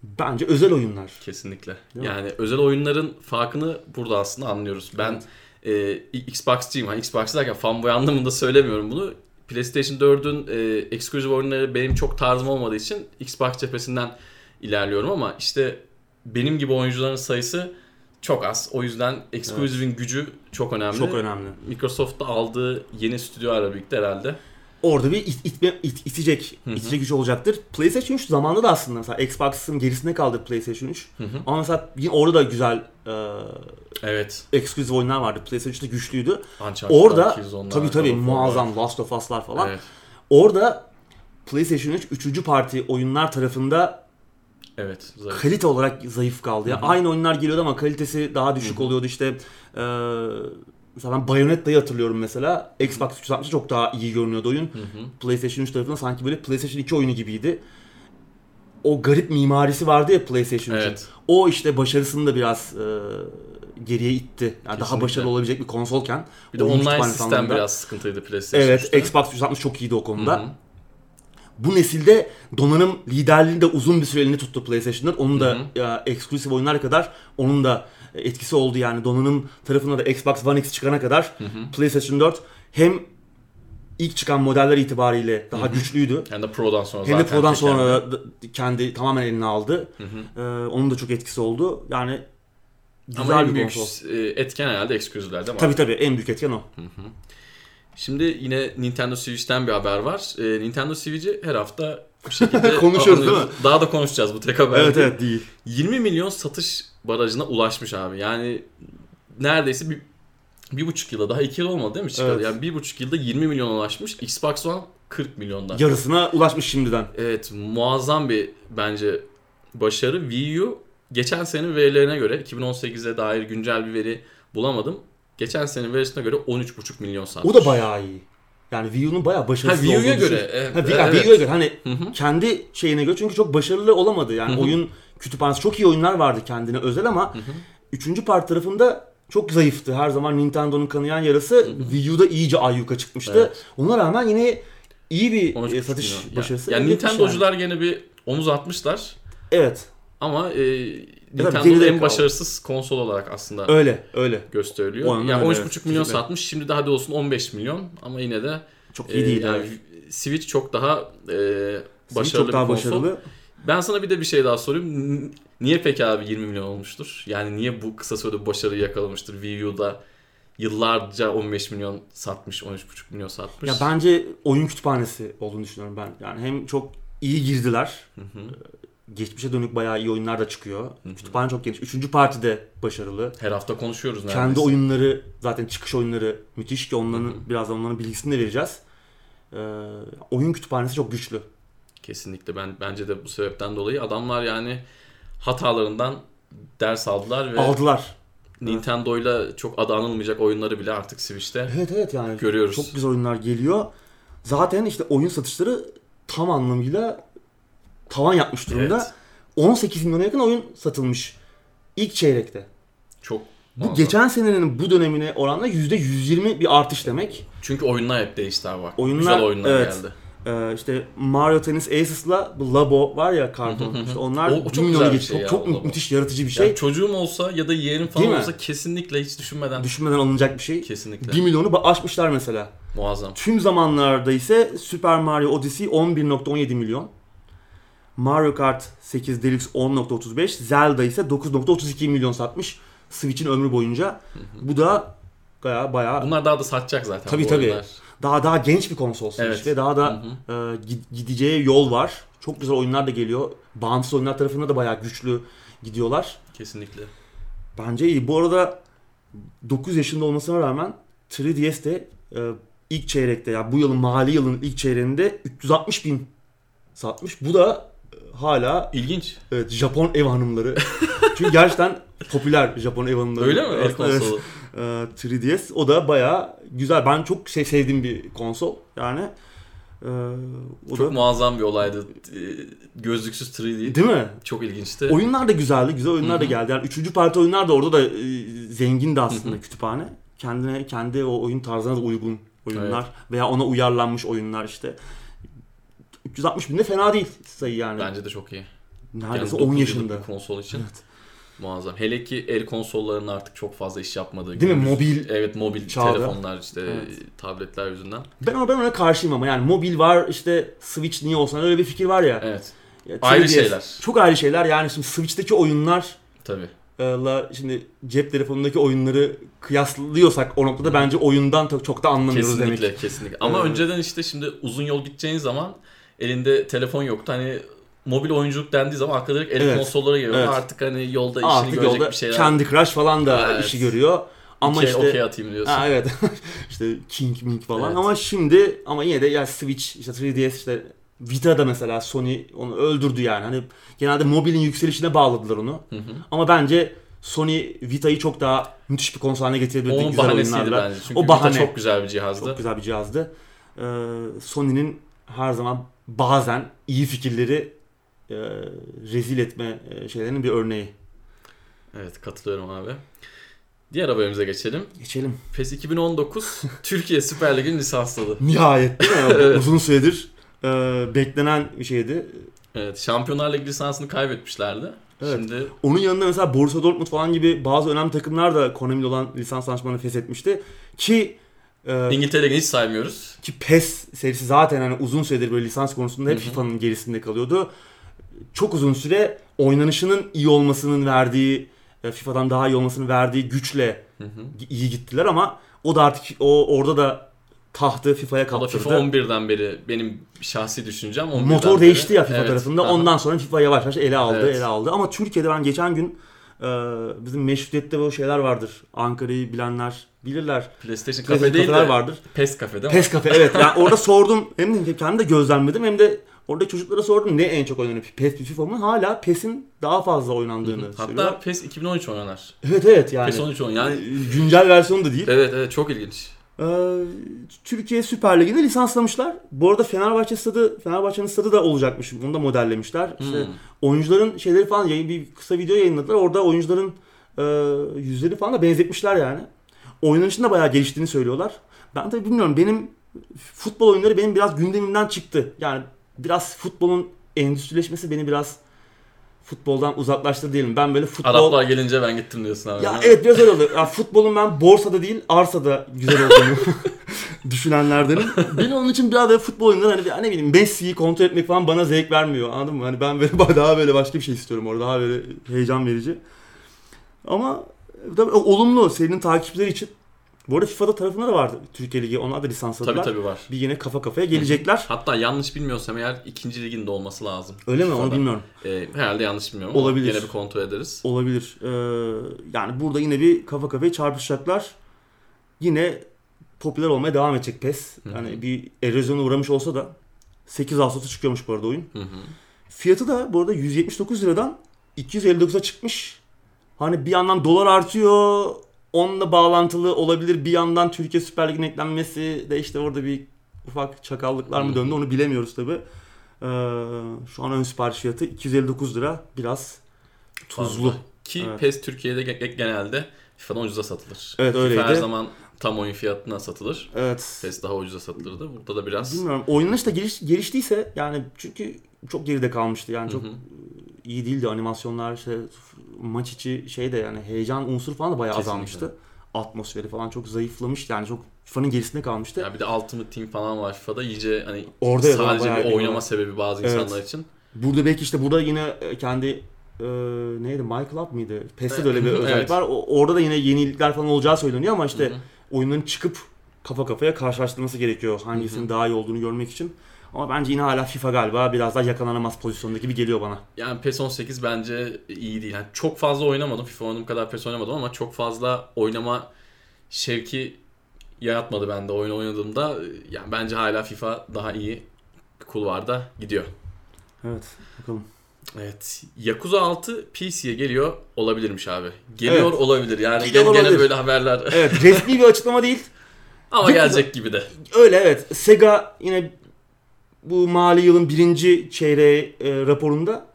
Bence özel oyunlar. Kesinlikle. Değil mi? yani özel oyunların farkını burada aslında anlıyoruz. Ben e, Xbox'cıyım. Hani Xbox derken fanboy anlamında söylemiyorum bunu. PlayStation 4'ün e, exclusive oyunları benim çok tarzım olmadığı için Xbox cephesinden ilerliyorum ama işte benim gibi oyuncuların sayısı çok az. O yüzden exclusive'in gücü çok önemli. Çok önemli. Microsoft'ta aldığı yeni stüdyolarla birlikte herhalde. Orada bir it, itme, it- itecek, itecek güç olacaktır. PlayStation 3 zamanında da aslında mesela Xbox'ın gerisinde kaldı PlayStation 3. Ama mesela yine orada da güzel e, Evet. exclusive oyunlar vardı. PlayStation 3'te güçlüydü. Uncharted, Orada tabii tabii muazzam Last of Us'lar falan. Evet. Orada PlayStation 3 üçüncü parti oyunlar tarafında Evet. zayıf. kalite olarak zayıf kaldı. Ya aynı oyunlar geliyordu ama kalitesi daha düşük oluyordu işte. E, mesela ben Bayonetta'yı hatırlıyorum mesela. Xbox 360 çok daha iyi görünüyordu oyun. PlayStation 3 tarafında sanki böyle PlayStation 2 oyunu gibiydi. O garip mimarisi vardı ya PlayStation 3'ün. Evet. O işte başarısını da biraz e, geriye itti. Yani daha başarılı olabilecek bir konsolken. Bir de online sistem anlamında- biraz sıkıntıydı PlayStation Evet, 3'te. Xbox 360 çok iyiydi o konuda. Hı hı. Bu nesilde donanım liderliğini de uzun bir süre elinde tuttu PlayStation'ın. Onun da ya, eksklusif oyunlar kadar onun da etkisi oldu yani. Donanım tarafında da Xbox One X çıkana kadar PlayStation 4 hem ilk çıkan modeller itibariyle daha güçlüydü. Yani de Pro'dan sonra Hem de Pro'dan sonra da kendi tamamen eline aldı. Ee, onun da çok etkisi oldu. Yani güzel Ama en bir büyük konsol. e, etken herhalde değil mi? Tabii tabii en büyük etken o. Şimdi yine Nintendo Switch'ten bir haber var. E, Nintendo Switch'i her hafta bu şekilde Konuşuyoruz, değil mi? Daha da konuşacağız bu tek haber Evet değil. evet değil. 20 milyon satış barajına ulaşmış abi. Yani neredeyse bir, bir buçuk yılda daha iki yıl olmadı değil mi çıkalı? Evet. Yani bir buçuk yılda 20 milyon ulaşmış. Xbox One 40 milyondan. Yarısına ulaşmış şimdiden. Evet muazzam bir bence başarı. Wii U geçen senenin verilerine göre 2018'e dair güncel bir veri bulamadım. Geçen senenin verisine göre 13,5 milyon satmış. O da bayağı iyi. Yani Wii U'nun bayağı Ha, başarısız Wii U'ya olduğunu göre. Evet, Ha, Wii, yani evet. Wii U'ya göre hani kendi şeyine göre çünkü çok başarılı olamadı. Yani oyun kütüphanesi çok iyi oyunlar vardı kendine özel ama üçüncü part tarafında çok zayıftı. Her zaman Nintendo'nun kanayan yarası Wii U'da iyice ayyuka çıkmıştı. Evet. Ona rağmen yine iyi bir 13,5 e, satış milyon. başarısı. Yani, etmiş Nintendo'cular gene bir omuz atmışlar. Evet. Ama e, Nintendo'da en kaldı. başarısız konsol olarak aslında öyle öyle. gösteriliyor. O yani öyle, 13,5 evet. milyon satmış. Şimdi de hadi olsun 15 milyon ama yine de Çok e, iyi değil. yani evet. Switch çok daha e, Switch başarılı çok daha konsol. başarılı. Ben sana bir de bir şey daha sorayım. Niye peki abi 20 milyon olmuştur? Yani niye bu kısa sürede başarıyı yakalamıştır? Wii U'da yıllarca 15 milyon satmış, 13,5 milyon satmış. Ya bence oyun kütüphanesi olduğunu düşünüyorum ben. Yani hem çok iyi girdiler. Hı hı. Geçmişe dönük bayağı iyi oyunlar da çıkıyor. Kütüphane çok geniş. Üçüncü parti de başarılı. Her hafta konuşuyoruz neredeyse. Kendi oyunları zaten çıkış oyunları müthiş ki onların birazdan onların bilgisini de vereceğiz. Ee, oyun kütüphanesi çok güçlü. Kesinlikle ben bence de bu sebepten dolayı adamlar yani hatalarından ders aldılar ve Aldılar. Nintendo'yla çok adı anılmayacak oyunları bile artık Switch'te Evet evet yani görüyoruz. çok güzel oyunlar geliyor. Zaten işte oyun satışları tam anlamıyla tavan yapmış durumda. Evet. 18 milyona yakın oyun satılmış ilk çeyrekte. Çok Bu muazzam. geçen senenin bu dönemine oranla %120 bir artış demek. Çünkü oyunlar hep değişti abi bak. Oyunlar, Güzel oyunlar evet. geldi. Ee, işte Mario Tennis Aces'la bu Labo var ya karton. işte onlar O- o çok 1 milyonu güzel bir geçti. şey Çok, ya, çok Labo. müthiş yaratıcı bir şey. Yani çocuğum olsa ya da yeğenim falan Değil mi? olsa kesinlikle hiç düşünmeden Düşünmeden alınacak bir şey. kesinlikle 1 milyonu aşmışlar mesela. muazzam. Tüm zamanlarda ise Super Mario Odyssey 11.17 milyon. Mario Kart 8 Deluxe 10.35, Zelda ise 9.32 milyon satmış Switch'in ömrü boyunca. Bu da bayağı bayağı Bunlar daha da satacak zaten Tabii, bu tabii. oyunlar. daha daha genç bir konsol Switch Evet. ve daha da Hı e, gid- gideceği yol var. Çok güzel oyunlar da geliyor. Bağımsız oyunlar tarafında da bayağı güçlü gidiyorlar. Kesinlikle. Bence iyi. Bu arada 9 yaşında olmasına rağmen 3DS de e, ilk çeyrekte ya bu yılın mali yılın ilk çeyreğinde 360 bin satmış. Bu da hala İlginç. evet, Japon ev hanımları. Çünkü gerçekten popüler Japon ev hanımları. Öyle mi? Evet, konsolu. e, 3DS o da bayağı güzel. Ben çok şey sevdiğim bir konsol. Yani e, o Çok da muazzam bir olaydı. Ee, Gözlüksüz 3D. değil mi? Çok ilginçti. Oyunlar da güzeldi. Güzel oyunlar da Hı hı. geldi. Yani üçüncü parti oyunlar da orada da e, zengindi aslında kütüphane. Kendine kendi o oyun tarzına da uygun oyunlar veya ona uyarlanmış oyunlar işte. 360 bin de fena değil sayı yani. Bence de çok iyi. Neredeyse Yani 10 dokuz yaşında. konsol için. Evet. Muazzam. Hele ki el konsollarının artık çok fazla iş yapmadığı Değil mi? görülür. Mobil Evet mobil çağda. telefonlar işte Evet. tabletler yüzünden. Ben ona, ben ona karşıyım ama yani mobil var işte Switch niye olsun öyle bir fikir var ya. Evet. Ya, Ayrı 3DS şeyler. Çok ayrı şeyler yani şimdi Switch'teki oyunlar Tabii. la şimdi cep telefonundaki oyunları kıyaslıyorsak o noktada bence oyundan çok, çok da anlamıyoruz Kesinlikle demek. kesinlikle. Ama Evet. önceden işte şimdi uzun yol gideceğin zaman elinde telefon yoktu. Hani mobil oyunculuk dendiği zaman akla direkt el Evet. konsollara geliyor. Evet. Artık hani yolda işini Artık görecek yolda bir şeyler. Candy Crush falan da Evet. işi görüyor. Ama okey, işte okey atayım diyorsun. Ha, evet. işte King Ming falan Evet. ama şimdi ama yine de ya Switch işte 3DS işte Vita'da mesela Sony onu öldürdü yani. Hani genelde mobilin yükselişine bağladılar onu. Hı hı. Ama bence Sony Vita'yı çok daha müthiş bir konsol haline getirebildi Onun güzel oyunlarla. bence. Çünkü O Vita bahane. çok güzel bir cihazdı. Çok güzel bir cihazdı. Ee, Sony'nin her zaman bazen iyi fikirleri e, rezil etme e, şeylerinin bir örneği. Evet katılıyorum abi. Diğer haberimize geçelim. Geçelim. PES 2019 Türkiye Süper Lig'in lisansladı. Nihayet değil mi? Evet. Uzun süredir e, beklenen bir şeydi. Evet, Şampiyonlar Ligi lisansını kaybetmişlerdi. Evet. Şimdi Onun yanında mesela Borussia Dortmund falan gibi bazı önemli takımlar da Konami'yle olan lisans anlaşmalarını feshetmişti. Ki e, İngiltere Ligi'ni hiç saymıyoruz. ki PES serisi zaten hani uzun süredir böyle lisans konusunda hep. FIFA'nın gerisinde kalıyordu. Çok uzun süre oynanışının iyi olmasının verdiği e, FIFA'dan daha iyi olmasının verdiği güçle Hı hı. iyi gittiler ama o da artık o orada da tahtı FIFA'ya O kaptırdı. FIFA 11'den beri benim şahsi düşüncem 11'den Motor beri. değişti ya FIFA Evet. tarafında. Aha. Ondan sonra FIFA yavaş yavaş ele aldı, Evet. ele aldı. Ama Türkiye'de ben geçen gün bizim meşrutiyette böyle şeyler vardır. Ankara'yı bilenler bilirler. PlayStation PES Cafe değil de vardır. PES Cafe değil mi? PES kafe evet. Yani orada sordum. Hem de kendi de gözlemledim hem de orada çocuklara sordum ne en çok oynanıyor. PES mi FIFA mı? Hala PES'in daha fazla oynandığını Hatta söylüyorlar. PES 2013 oynar. Evet evet yani. PES 13 oynar. Yani Güncel versiyonu da değil. evet evet çok ilginç. Ee, Türkiye Süper Ligi'nde lisanslamışlar. Bu arada Fenerbahçe stadı, Fenerbahçe'nin stadı da olacakmış. Bunu da modellemişler. İşte Hmm. oyuncuların şeyleri falan yayın bir kısa video yayınladılar. Orada oyuncuların e, yüzleri falan da benzetmişler yani. Oynanışın da bayağı geliştiğini söylüyorlar. Ben tabii bilmiyorum benim futbol oyunları benim biraz gündemimden çıktı. Yani biraz futbolun endüstrileşmesi beni biraz futboldan uzaklaştırdı diyelim. Ben böyle futbol... Araplar gelince ben gittim diyorsun abi. Ya evet biraz öyle oldu. Ya futbolun ben borsada değil arsada güzel olduğunu düşünenlerdenim. Benim onun için biraz da futbol oyunları hani bir- ne bileyim Messi'yi kontrol etmek falan bana zevk vermiyor anladın mı? Hani ben böyle daha böyle başka bir şey istiyorum orada daha böyle heyecan verici. Ama tabii olumlu serinin takipçileri için. Bu arada FIFA'da tarafında da vardı Türkiye Ligi. Onlar da lisans Tabii aldılar. tabii var. Bir yine kafa kafaya gelecekler. Hatta yanlış bilmiyorsam eğer ikinci liginde olması lazım. Öyle mi? Onu bilmiyorum. Ee, herhalde yanlış bilmiyorum ama Olabilir. Yine bir kontrol ederiz. Olabilir. Ee, yani burada yine bir kafa kafaya çarpışacaklar. Yine popüler olmaya devam edecek PES. Yani bir erozyona uğramış olsa da 8 Ağustos'ta çıkıyormuş bu arada oyun. Hı hı. Fiyatı da bu arada 179 liradan 259'a çıkmış. Hani bir yandan dolar artıyor. Onunla bağlantılı olabilir. Bir yandan Türkiye Süper Ligi'nin eklenmesi de işte orada bir ufak çakallıklar mı döndü onu bilemiyoruz tabi. şu an ön sipariş fiyatı 259 lira. Biraz tuzlu. Fazla. Ki Evet. PES Türkiye'de ge- ge- genelde FIFA'dan ucuza satılır. Evet, FIFA her öyleydi. zaman tam oyun fiyatına satılır. Evet. PES daha ucuza satılırdı. Burada da biraz Bilmiyorum. Oynanış da geliş, geliştiyse yani çünkü çok geride kalmıştı. Yani çok Hı hı. İyi değildi animasyonlar işte maç içi şey de yani heyecan unsuru falan da bayağı Kesinlikle. azalmıştı. Atmosferi falan çok zayıflamıştı yani çok FIFA'nın gerisinde kalmıştı. ya bir de Ultimate Team falan var FIFA'da iyice hani Orada sadece bir oynama var. sebebi bazı Evet. insanlar için. Burada belki işte burada yine e, kendi e, neydi My Club mıydı? PES'te de öyle bir Evet. özellik var. O- orada da yine yenilikler falan olacağı söyleniyor ama işte Hı hı. oyunların çıkıp kafa kafaya karşılaştırması gerekiyor. Hangisinin Hı hı. daha iyi olduğunu görmek için. Ama bence yine hala FIFA galiba biraz daha yakalanamaz pozisyondaki gibi geliyor bana. Yani PES 18 bence iyi değil. Yani çok fazla oynamadım. FIFA oynadığım kadar PES oynamadım ama çok fazla oynama şevki yaratmadı bende oyun oynadığımda. Yani bence hala FIFA daha iyi kulvarda gidiyor. Evet bakalım. Evet. Yakuza 6 PC'ye geliyor olabilirmiş abi. Geliyor Evet. olabilir. Yani Geliyor gene, gene böyle haberler. Evet resmi bir açıklama değil. ama Yakuza- gelecek gibi de. Öyle evet. Sega yine bu mali yılın birinci çeyreği e, raporunda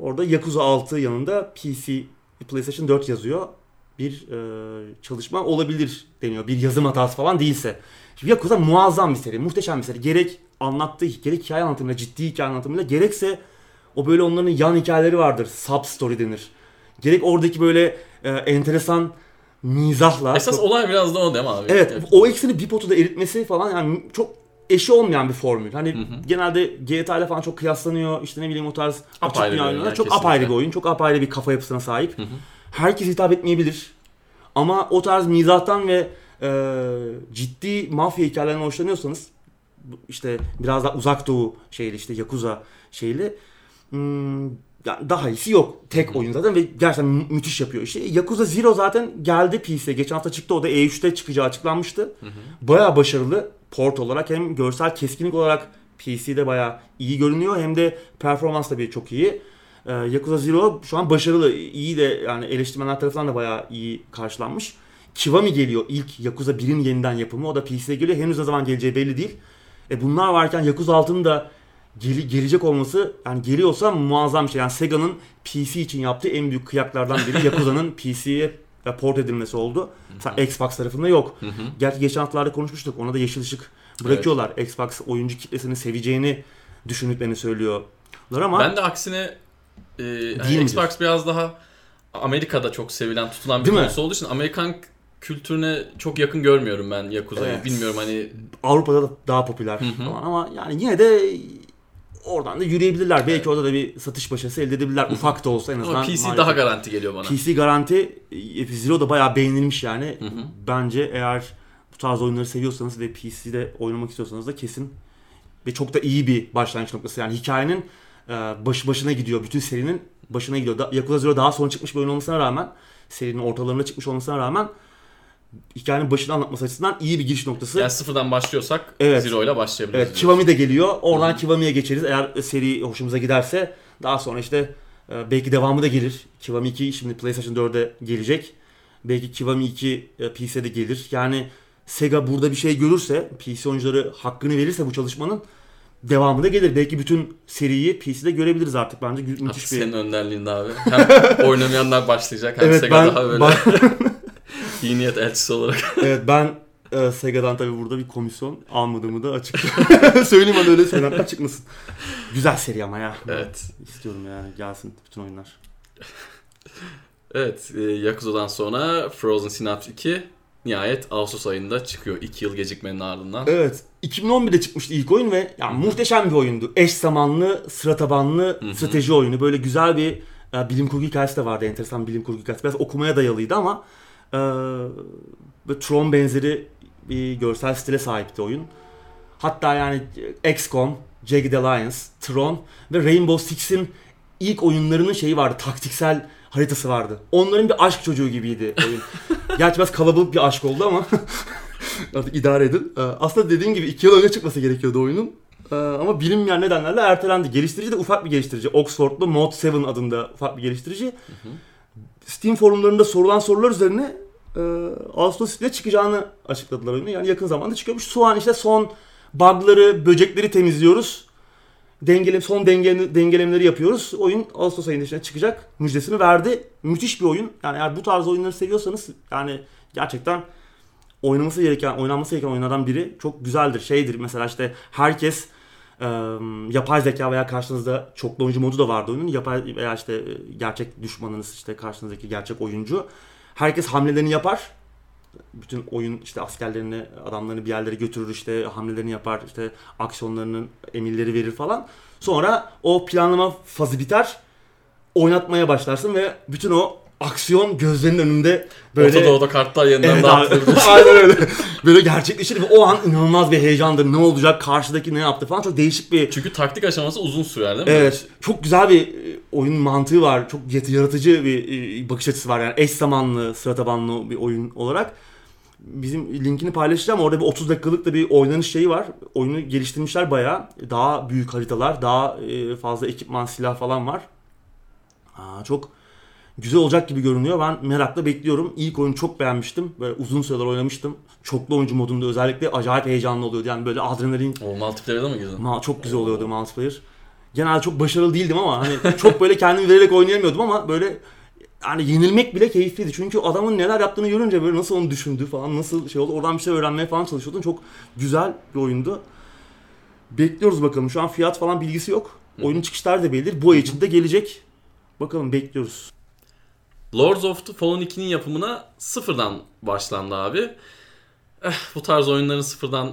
orada Yakuza 6 yanında PC, PlayStation 4 yazıyor. Bir e, çalışma olabilir deniyor. Bir yazım hatası falan değilse. Şimdi Yakuza muazzam bir seri, muhteşem bir seri. Gerek anlattığı, gerek hikaye anlatımıyla, ciddi hikaye anlatımıyla, gerekse o böyle onların yan hikayeleri vardır. Sub story denir. Gerek oradaki böyle e, enteresan mizahla. Esas çok- olay biraz da o değil mi abi? Evet o ikisini bir potuda eritmesi falan yani çok eşi olmayan bir formül. Hani Hı hı. genelde GTA ile falan çok kıyaslanıyor. İşte ne bileyim o tarz açık dünya oyun oyunlar. Çok kesinlikle. apayrı bir oyun. Çok apayrı bir kafa yapısına sahip. Hı hı. Herkes hitap etmeyebilir. Ama o tarz mizahtan ve e, ciddi mafya hikayelerinden hoşlanıyorsanız işte biraz daha uzak doğu şeyli işte Yakuza şeyli hmm, yani daha iyisi yok. Tek oyun zaten ve gerçekten mü- müthiş yapıyor. İşte Yakuza Zero zaten geldi PC'ye. Geçen hafta çıktı o da E3'te çıkacağı açıklanmıştı. Bayağı başarılı port olarak hem görsel keskinlik olarak PC'de bayağı iyi görünüyor hem de performans tabii çok iyi. Ee, Yakuza Zero şu an başarılı. iyi de yani eleştirmenler tarafından da bayağı iyi karşılanmış. Kiwami geliyor ilk Yakuza 1'in yeniden yapımı. O da PC'ye geliyor. Henüz ne zaman geleceği belli değil. E bunlar varken Yakuza 6'nın da geli- gelecek olması yani geliyorsa muazzam bir şey. Yani Sega'nın PC için yaptığı en büyük kıyaklardan biri Yakuza'nın PC'ye port edilmesi oldu. Mesela Xbox tarafında yok. Hı hı. Gerçi geçen haftalarda konuşmuştuk. Ona da yeşil ışık bırakıyorlar. Xbox oyuncu kitlesini seveceğini düşündüklerini söylüyorlar ama Ben de aksine e, Değil Xbox biraz daha Amerika'da çok sevilen, tutulan bir konsol olduğu için Amerikan kültürüne çok yakın görmüyorum ben Yakuza'yı. Evet. Bilmiyorum hani Avrupa'da da daha popüler falan ama yani yine de oradan da yürüyebilirler. Belki orada da bir satış başarısı elde edebilirler. Ufak da olsa en azından. ama PC maalesef. daha garanti geliyor bana. PC garanti e, Zero da bayağı beğenilmiş yani. Hı hı. Bence eğer bu tarz oyunları seviyorsanız ve PC'de oynamak istiyorsanız da kesin ve çok da iyi bir başlangıç noktası. Yani hikayenin e, başı başına gidiyor. Bütün serinin başına gidiyor. Yakuza Zero daha sonra çıkmış bir oyun olmasına rağmen serinin ortalarında çıkmış olmasına rağmen hikayenin başını anlatması açısından iyi bir giriş noktası. Yani sıfırdan başlıyorsak Evet. Zero ile başlayabiliriz. Evet, Kiwami de geliyor. Oradan Hı. Kiwami'ye geçeriz. Eğer seri hoşumuza giderse daha sonra işte e, belki devamı da gelir. Kiwami 2 şimdi PlayStation 4'e gelecek. Belki Kiwami 2 e, PC'de de gelir. Yani Sega burada bir şey görürse, PC oyuncuları hakkını verirse bu çalışmanın devamı da gelir. Belki bütün seriyi PC'de görebiliriz artık bence. Müthiş bir... senin önderliğinde abi. Hem oynamayanlar başlayacak hem Evet Sega ben, daha böyle iyi niyet elçisi olarak. evet ben e, Sega'dan tabii burada bir komisyon almadığımı da açık söyleyeyim hani öyle söylemler çıkmasın. Güzel seri ama ya. evet. İstiyorum yani gelsin bütün oyunlar. Evet. E, Yakuza'dan sonra Frozen Synapse 2 nihayet Ağustos ayında çıkıyor. 2 yıl gecikmenin ardından. Evet 2011'de çıkmıştı ilk oyun ve yani muhteşem bir oyundu. Eş zamanlı, sıra tabanlı strateji oyunu. Böyle güzel bir e, bilim kurgu hikayesi de vardı. Enteresan bilim kurgu hikayesi. Biraz okumaya dayalıydı ama e, Tron benzeri bir görsel stile sahipti oyun. Hatta yani XCOM, Jagged Alliance, Tron ve Rainbow Six'in ilk oyunlarının şeyi vardı. Taktiksel haritası vardı. Onların bir aşk çocuğu gibiydi oyun. Gerçi biraz kalabalık bir aşk oldu ama artık idare edin. Ee, Aslında dediğim gibi iki yıl önce çıkması gerekiyordu oyunun. Ee, Ama bilinmeyen nedenlerle ertelendi. Geliştirici de ufak bir geliştirici. Oxford'lu Mod 7 adında ufak bir geliştirici. Steam forumlarında sorulan sorular üzerine e, Ağustos 2'de çıkacağını açıkladılar oyunu. Yani yakın zamanda çıkıyormuş. Şu an işte son bug'ları, böcekleri temizliyoruz. Dengele, son denge, dengelemeleri yapıyoruz. Oyun Ağustos ayında işte çıkacak. Müjdesini verdi. Müthiş bir oyun. Yani eğer bu tarz oyunları seviyorsanız yani gerçekten oynaması gereken, oynanması gereken oyunlardan biri çok güzeldir. Şeydir mesela işte herkes e, yapay zeka veya karşınızda çoklu oyuncu modu da vardı oyunun. Yapay veya işte gerçek düşmanınız işte karşınızdaki gerçek oyuncu. Herkes hamlelerini yapar. Bütün oyun işte askerlerini, adamlarını bir yerlere götürür işte hamlelerini yapar, işte aksiyonlarının emirleri verir falan. Sonra o planlama fazı biter. Oynatmaya başlarsın ve bütün o aksiyon gözlerinin önünde böyle Orta Doğu'da kartlar yeniden Evet. Aynen öyle. Böyle gerçekleşir ve o an inanılmaz bir heyecandır. Ne olacak? Karşıdaki ne yaptı falan. Çok değişik bir Çünkü taktik aşaması uzun sürer değil mi? Evet. Çok güzel bir e, oyun mantığı var. Çok yaratıcı bir e, bakış açısı var. Yani eş zamanlı, sıra tabanlı bir oyun olarak. Bizim linkini paylaşacağım. Orada bir 30 dakikalık da bir oynanış şeyi var. Oyunu geliştirmişler bayağı. Daha büyük haritalar, daha e, fazla ekipman, silah falan var. Aa, çok güzel olacak gibi görünüyor. Ben merakla bekliyorum. İlk oyunu çok beğenmiştim. Böyle uzun süreler oynamıştım. Çoklu oyuncu modunda özellikle acayip heyecanlı oluyordu. Yani böyle adrenalin O multiplayer'da mı girdin? Ma çok güzel oluyordu multiplayer. Genelde çok başarılı değildim ama hani çok böyle kendimi vererek oynayamıyordum ama böyle hani yenilmek bile keyifliydi. Çünkü adamın neler yaptığını görünce böyle nasıl onu düşündü falan nasıl şey oldu oradan bir şey öğrenmeye falan çalışıyordum. Çok güzel bir oyundu. Bekliyoruz bakalım. Şu an fiyat falan bilgisi yok. Oyunun çıkışları da belli. Bu ay içinde gelecek. Bakalım bekliyoruz. Lords of the Fallen 2'nin yapımına sıfırdan başlandı abi. Eh, bu tarz oyunların sıfırdan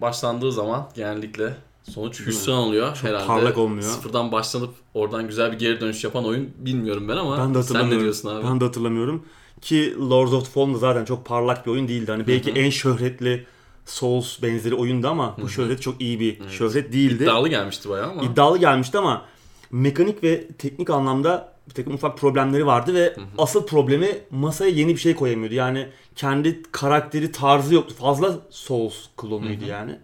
başlandığı zaman genellikle sonuç hüsran oluyor herhalde. parlak olmuyor. Sıfırdan başlanıp oradan güzel bir geri dönüş yapan oyun bilmiyorum ben ama Ben de sen ne diyorsun abi? Ben de hatırlamıyorum. Ki Lords of the Fallen da zaten çok parlak bir oyun değildi. Hani belki en şöhretli Souls benzeri oyundu ama bu şöhret çok iyi bir şöhret değildi. İddialı gelmişti bayağı ama. İddialı gelmişti ama mekanik ve teknik anlamda bir takım ufak problemleri vardı ve asıl problemi masaya yeni bir şey koyamıyordu. Yani kendi karakteri tarzı yoktu. Fazla Souls klonuydu yani.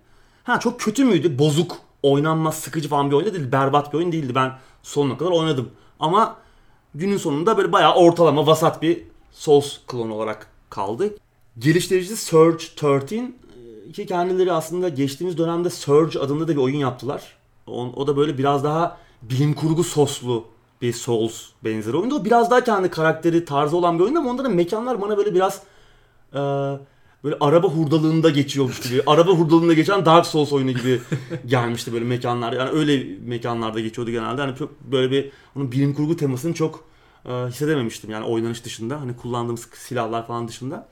Ha çok kötü müydü? Bozuk, oynanmaz, sıkıcı falan bir oyun da değildi. Berbat bir oyun değildi. Ben sonuna kadar oynadım. Ama günün sonunda böyle bayağı ortalama, vasat bir Souls klonu olarak kaldı. Geliştiricisi Surge 13 e, ki kendileri aslında geçtiğimiz dönemde Surge adında da bir oyun yaptılar. O, o da böyle biraz daha bilim kurgu soslu bir Souls benzeri oyundu. O biraz daha kendi karakteri tarzı olan bir oyun ama da mekanlar bana böyle biraz e, böyle araba hurdalığında geçiyormuş gibi. araba hurdalığında geçen Dark Souls oyunu gibi gelmişti böyle mekanlar. Yani öyle mekanlarda geçiyordu genelde. Hani çok böyle bir onun bilim kurgu temasını çok e, hissedememiştim. Yani oynanış dışında. Hani kullandığımız silahlar falan dışında.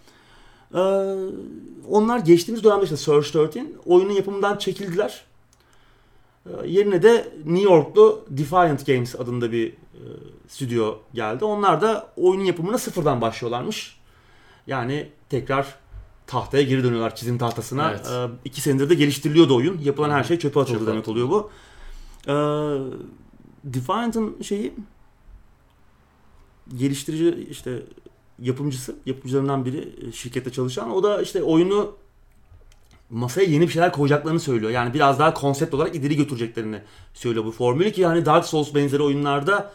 Ee, onlar geçtiğimiz dönemde işte Surge 13 oyunun yapımından çekildiler. Ee, yerine de New Yorklu Defiant Games adında bir e, stüdyo geldi. Onlar da oyunun yapımına sıfırdan başlıyorlarmış. Yani tekrar tahtaya geri dönüyorlar çizim tahtasına. Evet. İki senedir de geliştiriliyordu oyun. Yapılan her şey çöpe atıldı Çöpe demek oluyor bu. Ee, Defiant'ın şeyi geliştirici işte yapımcısı, yapımcılarından biri e, şirkette çalışan. O da işte oyunu masaya yeni bir şeyler koyacaklarını söylüyor. Yani biraz daha konsept olarak ileri götüreceklerini söylüyor bu formülü ki hani Dark Souls benzeri oyunlarda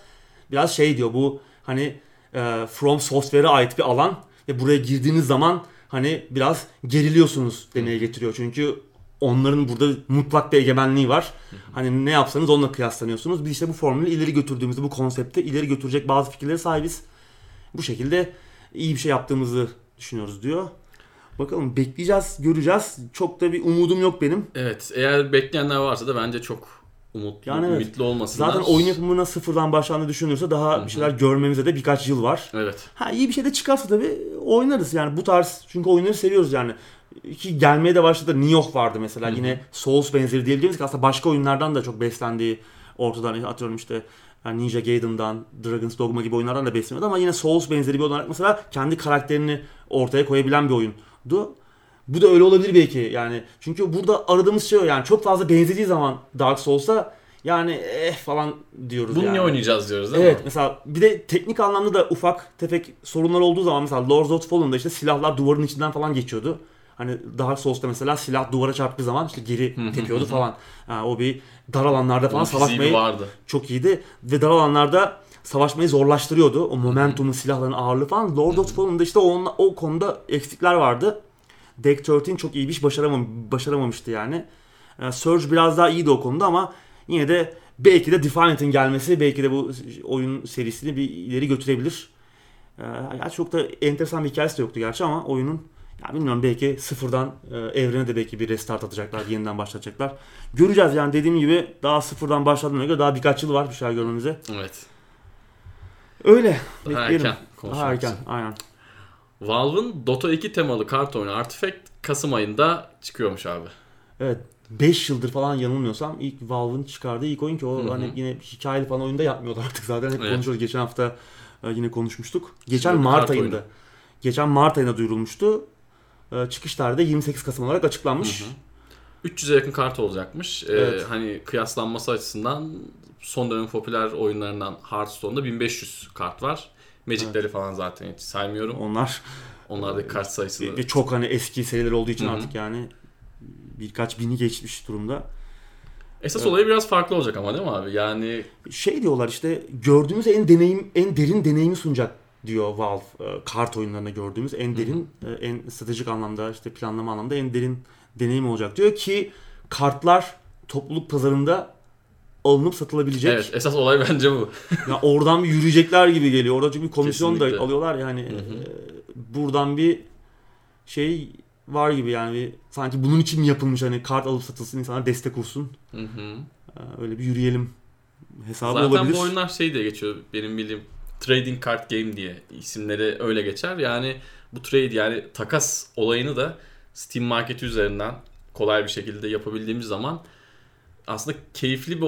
biraz şey diyor bu hani e, From Software'e ait bir alan ve buraya girdiğiniz zaman hani biraz geriliyorsunuz demeye getiriyor. Çünkü onların burada mutlak bir egemenliği var. Hani ne yapsanız onunla kıyaslanıyorsunuz. Biz işte bu formülü ileri götürdüğümüzde bu konsepte ileri götürecek bazı fikirlere sahibiz. Bu şekilde iyi bir şey yaptığımızı düşünüyoruz diyor. Bakalım bekleyeceğiz, göreceğiz. Çok da bir umudum yok benim. Evet eğer bekleyenler varsa da bence çok umutlu, Yani evet. ümitli olmasınlar. Zaten oyun yapımına sıfırdan başlandığını düşünürse daha bir şeyler görmemize de birkaç yıl var. Evet. Ha iyi bir şey de çıkarsa tabii oynarız yani bu tarz çünkü oyunları seviyoruz yani. Ki gelmeye de başladı. New York vardı mesela. Yine Souls benzeri diyebiliriz ki aslında başka oyunlardan da çok beslendiği ortadan atıyorum işte yani Ninja Gaiden'dan, Dragon's Dogma gibi oyunlardan da besleniyordu ama yine Souls benzeri bir oyun olarak mesela kendi karakterini ortaya koyabilen bir oyundu. Bu da öyle olabilir belki yani. Çünkü burada aradığımız şey o yani çok fazla benzediği zaman Dark Souls'a yani eh falan diyoruz Bunu yani. niye oynayacağız diyoruz değil Evet mi? mesela bir de teknik anlamda da ufak tefek sorunlar olduğu zaman mesela Lords of Fallen'da işte silahlar duvarın içinden falan geçiyordu. Hani Dark Souls'ta mesela silah duvara çarptığı zaman işte geri tepiyordu falan. Yani o bir dar alanlarda falan Bunun savaşmayı vardı. çok iyiydi. Ve dar alanlarda savaşmayı zorlaştırıyordu. O momentumu, silahların ağırlığı falan. Lord of Fallen'da işte o, o konuda eksikler vardı. Deck 13 çok iyi bir iş başaramam, başaramamıştı yani. Ee, Surge biraz daha iyiydi o konuda ama yine de belki de Defiant'in gelmesi belki de bu oyun serisini bir ileri götürebilir. Ee, yani çok da enteresan bir hikayesi de yoktu gerçi ama oyunun ya bilmiyorum belki sıfırdan e, evrene de belki bir restart atacaklar, yeniden başlatacaklar. Göreceğiz yani dediğim gibi daha sıfırdan başladığına göre daha birkaç yıl var bir şeyler görmemize. Evet. Öyle. Daha erken konuşmak Daha erken, aynen. Valve'ın Dota 2 temalı kart oyunu Artifact Kasım ayında çıkıyormuş abi. Evet 5 yıldır falan yanılmıyorsam ilk Valve'ın çıkardığı ilk oyun ki o Hı hı. hani yine hikayeli falan oyunda yapmıyorlar artık zaten hep Evet. konuşuyoruz. Geçen hafta e, yine konuşmuştuk. Geçen Şimdi Mart ayında. oyunu. Geçen Mart ayında duyurulmuştu. E, Çıkış tarihi de 28 Kasım olarak açıklanmış. Hı hı. 300'e yakın kart olacakmış. Ee, Evet. hani kıyaslanması açısından son dönem popüler oyunlarından Hearthstone'da 1500 kart var. Magic'leri falan zaten hiç saymıyorum. Onlar Onlardaki kart sayısını ve çok hani eski seriler olduğu için Hı hı. artık yani birkaç bini geçmiş durumda. Esas olayı biraz farklı olacak ama değil mi abi? Yani Şey diyorlar işte gördüğümüz en deneyim en derin deneyimi sunacak diyor Valve. E, Kart oyunlarında gördüğümüz en derin, e, en stratejik anlamda işte planlama anlamda en derin deneyim olacak diyor ki kartlar topluluk pazarında alınıp satılabilecek. evet esas olay bence bu. Ya oradan bir yürüyecekler gibi geliyor. Orada çünkü bir komisyon da Kesinlikle. alıyorlar yani. Hı hı. e, buradan bir şey var gibi yani bir, sanki bunun için mi yapılmış hani kart alıp satılsın insanlar destek olsun. Hı hı. E, Öyle bir yürüyelim hesabı Zaten olabilir. bu oyunlar şey diye geçiyor benim bildiğim trading card game diye isimleri öyle geçer. Yani bu trade yani takas olayını da Steam marketi üzerinden kolay bir şekilde yapabildiğimiz zaman aslında keyifli bir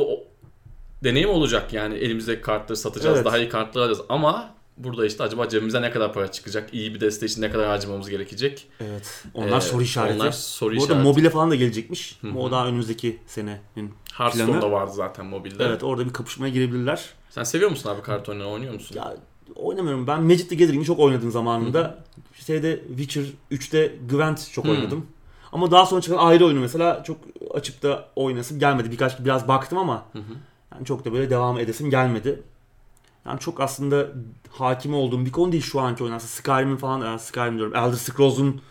deneyim olacak. Yani elimizdeki kartları satacağız, Evet. daha iyi kartlar alacağız ama burada işte acaba cebimize ne kadar para çıkacak? İyi bir deste için ne kadar harcamamız gerekecek? Evet. Onlar Ee, soru işareti. Onlar soru Bu arada mobile falan da gelecekmiş. Hı hı. O daha önümüzdeki senenin. Hearthstone'da vardı zaten mobilde. Evet orada bir kapışmaya girebilirler. Sen seviyor musun abi kart oyunu oynuyor musun? Ya oynamıyorum. Ben Magic the Gathering'i çok oynadım zamanında. Şeyde Witcher 3'te Gwent çok Hı. oynadım. Ama daha sonra çıkan ayrı oyunu mesela çok açıp da oynasım gelmedi. Birkaç biraz baktım ama Hı hı. yani çok da böyle devam edesim gelmedi. Yani çok aslında hakim olduğum bir konu değil şu anki oyun. Aslında Skyrim'in falan, e, Skyrim diyorum. Elder Scrolls'un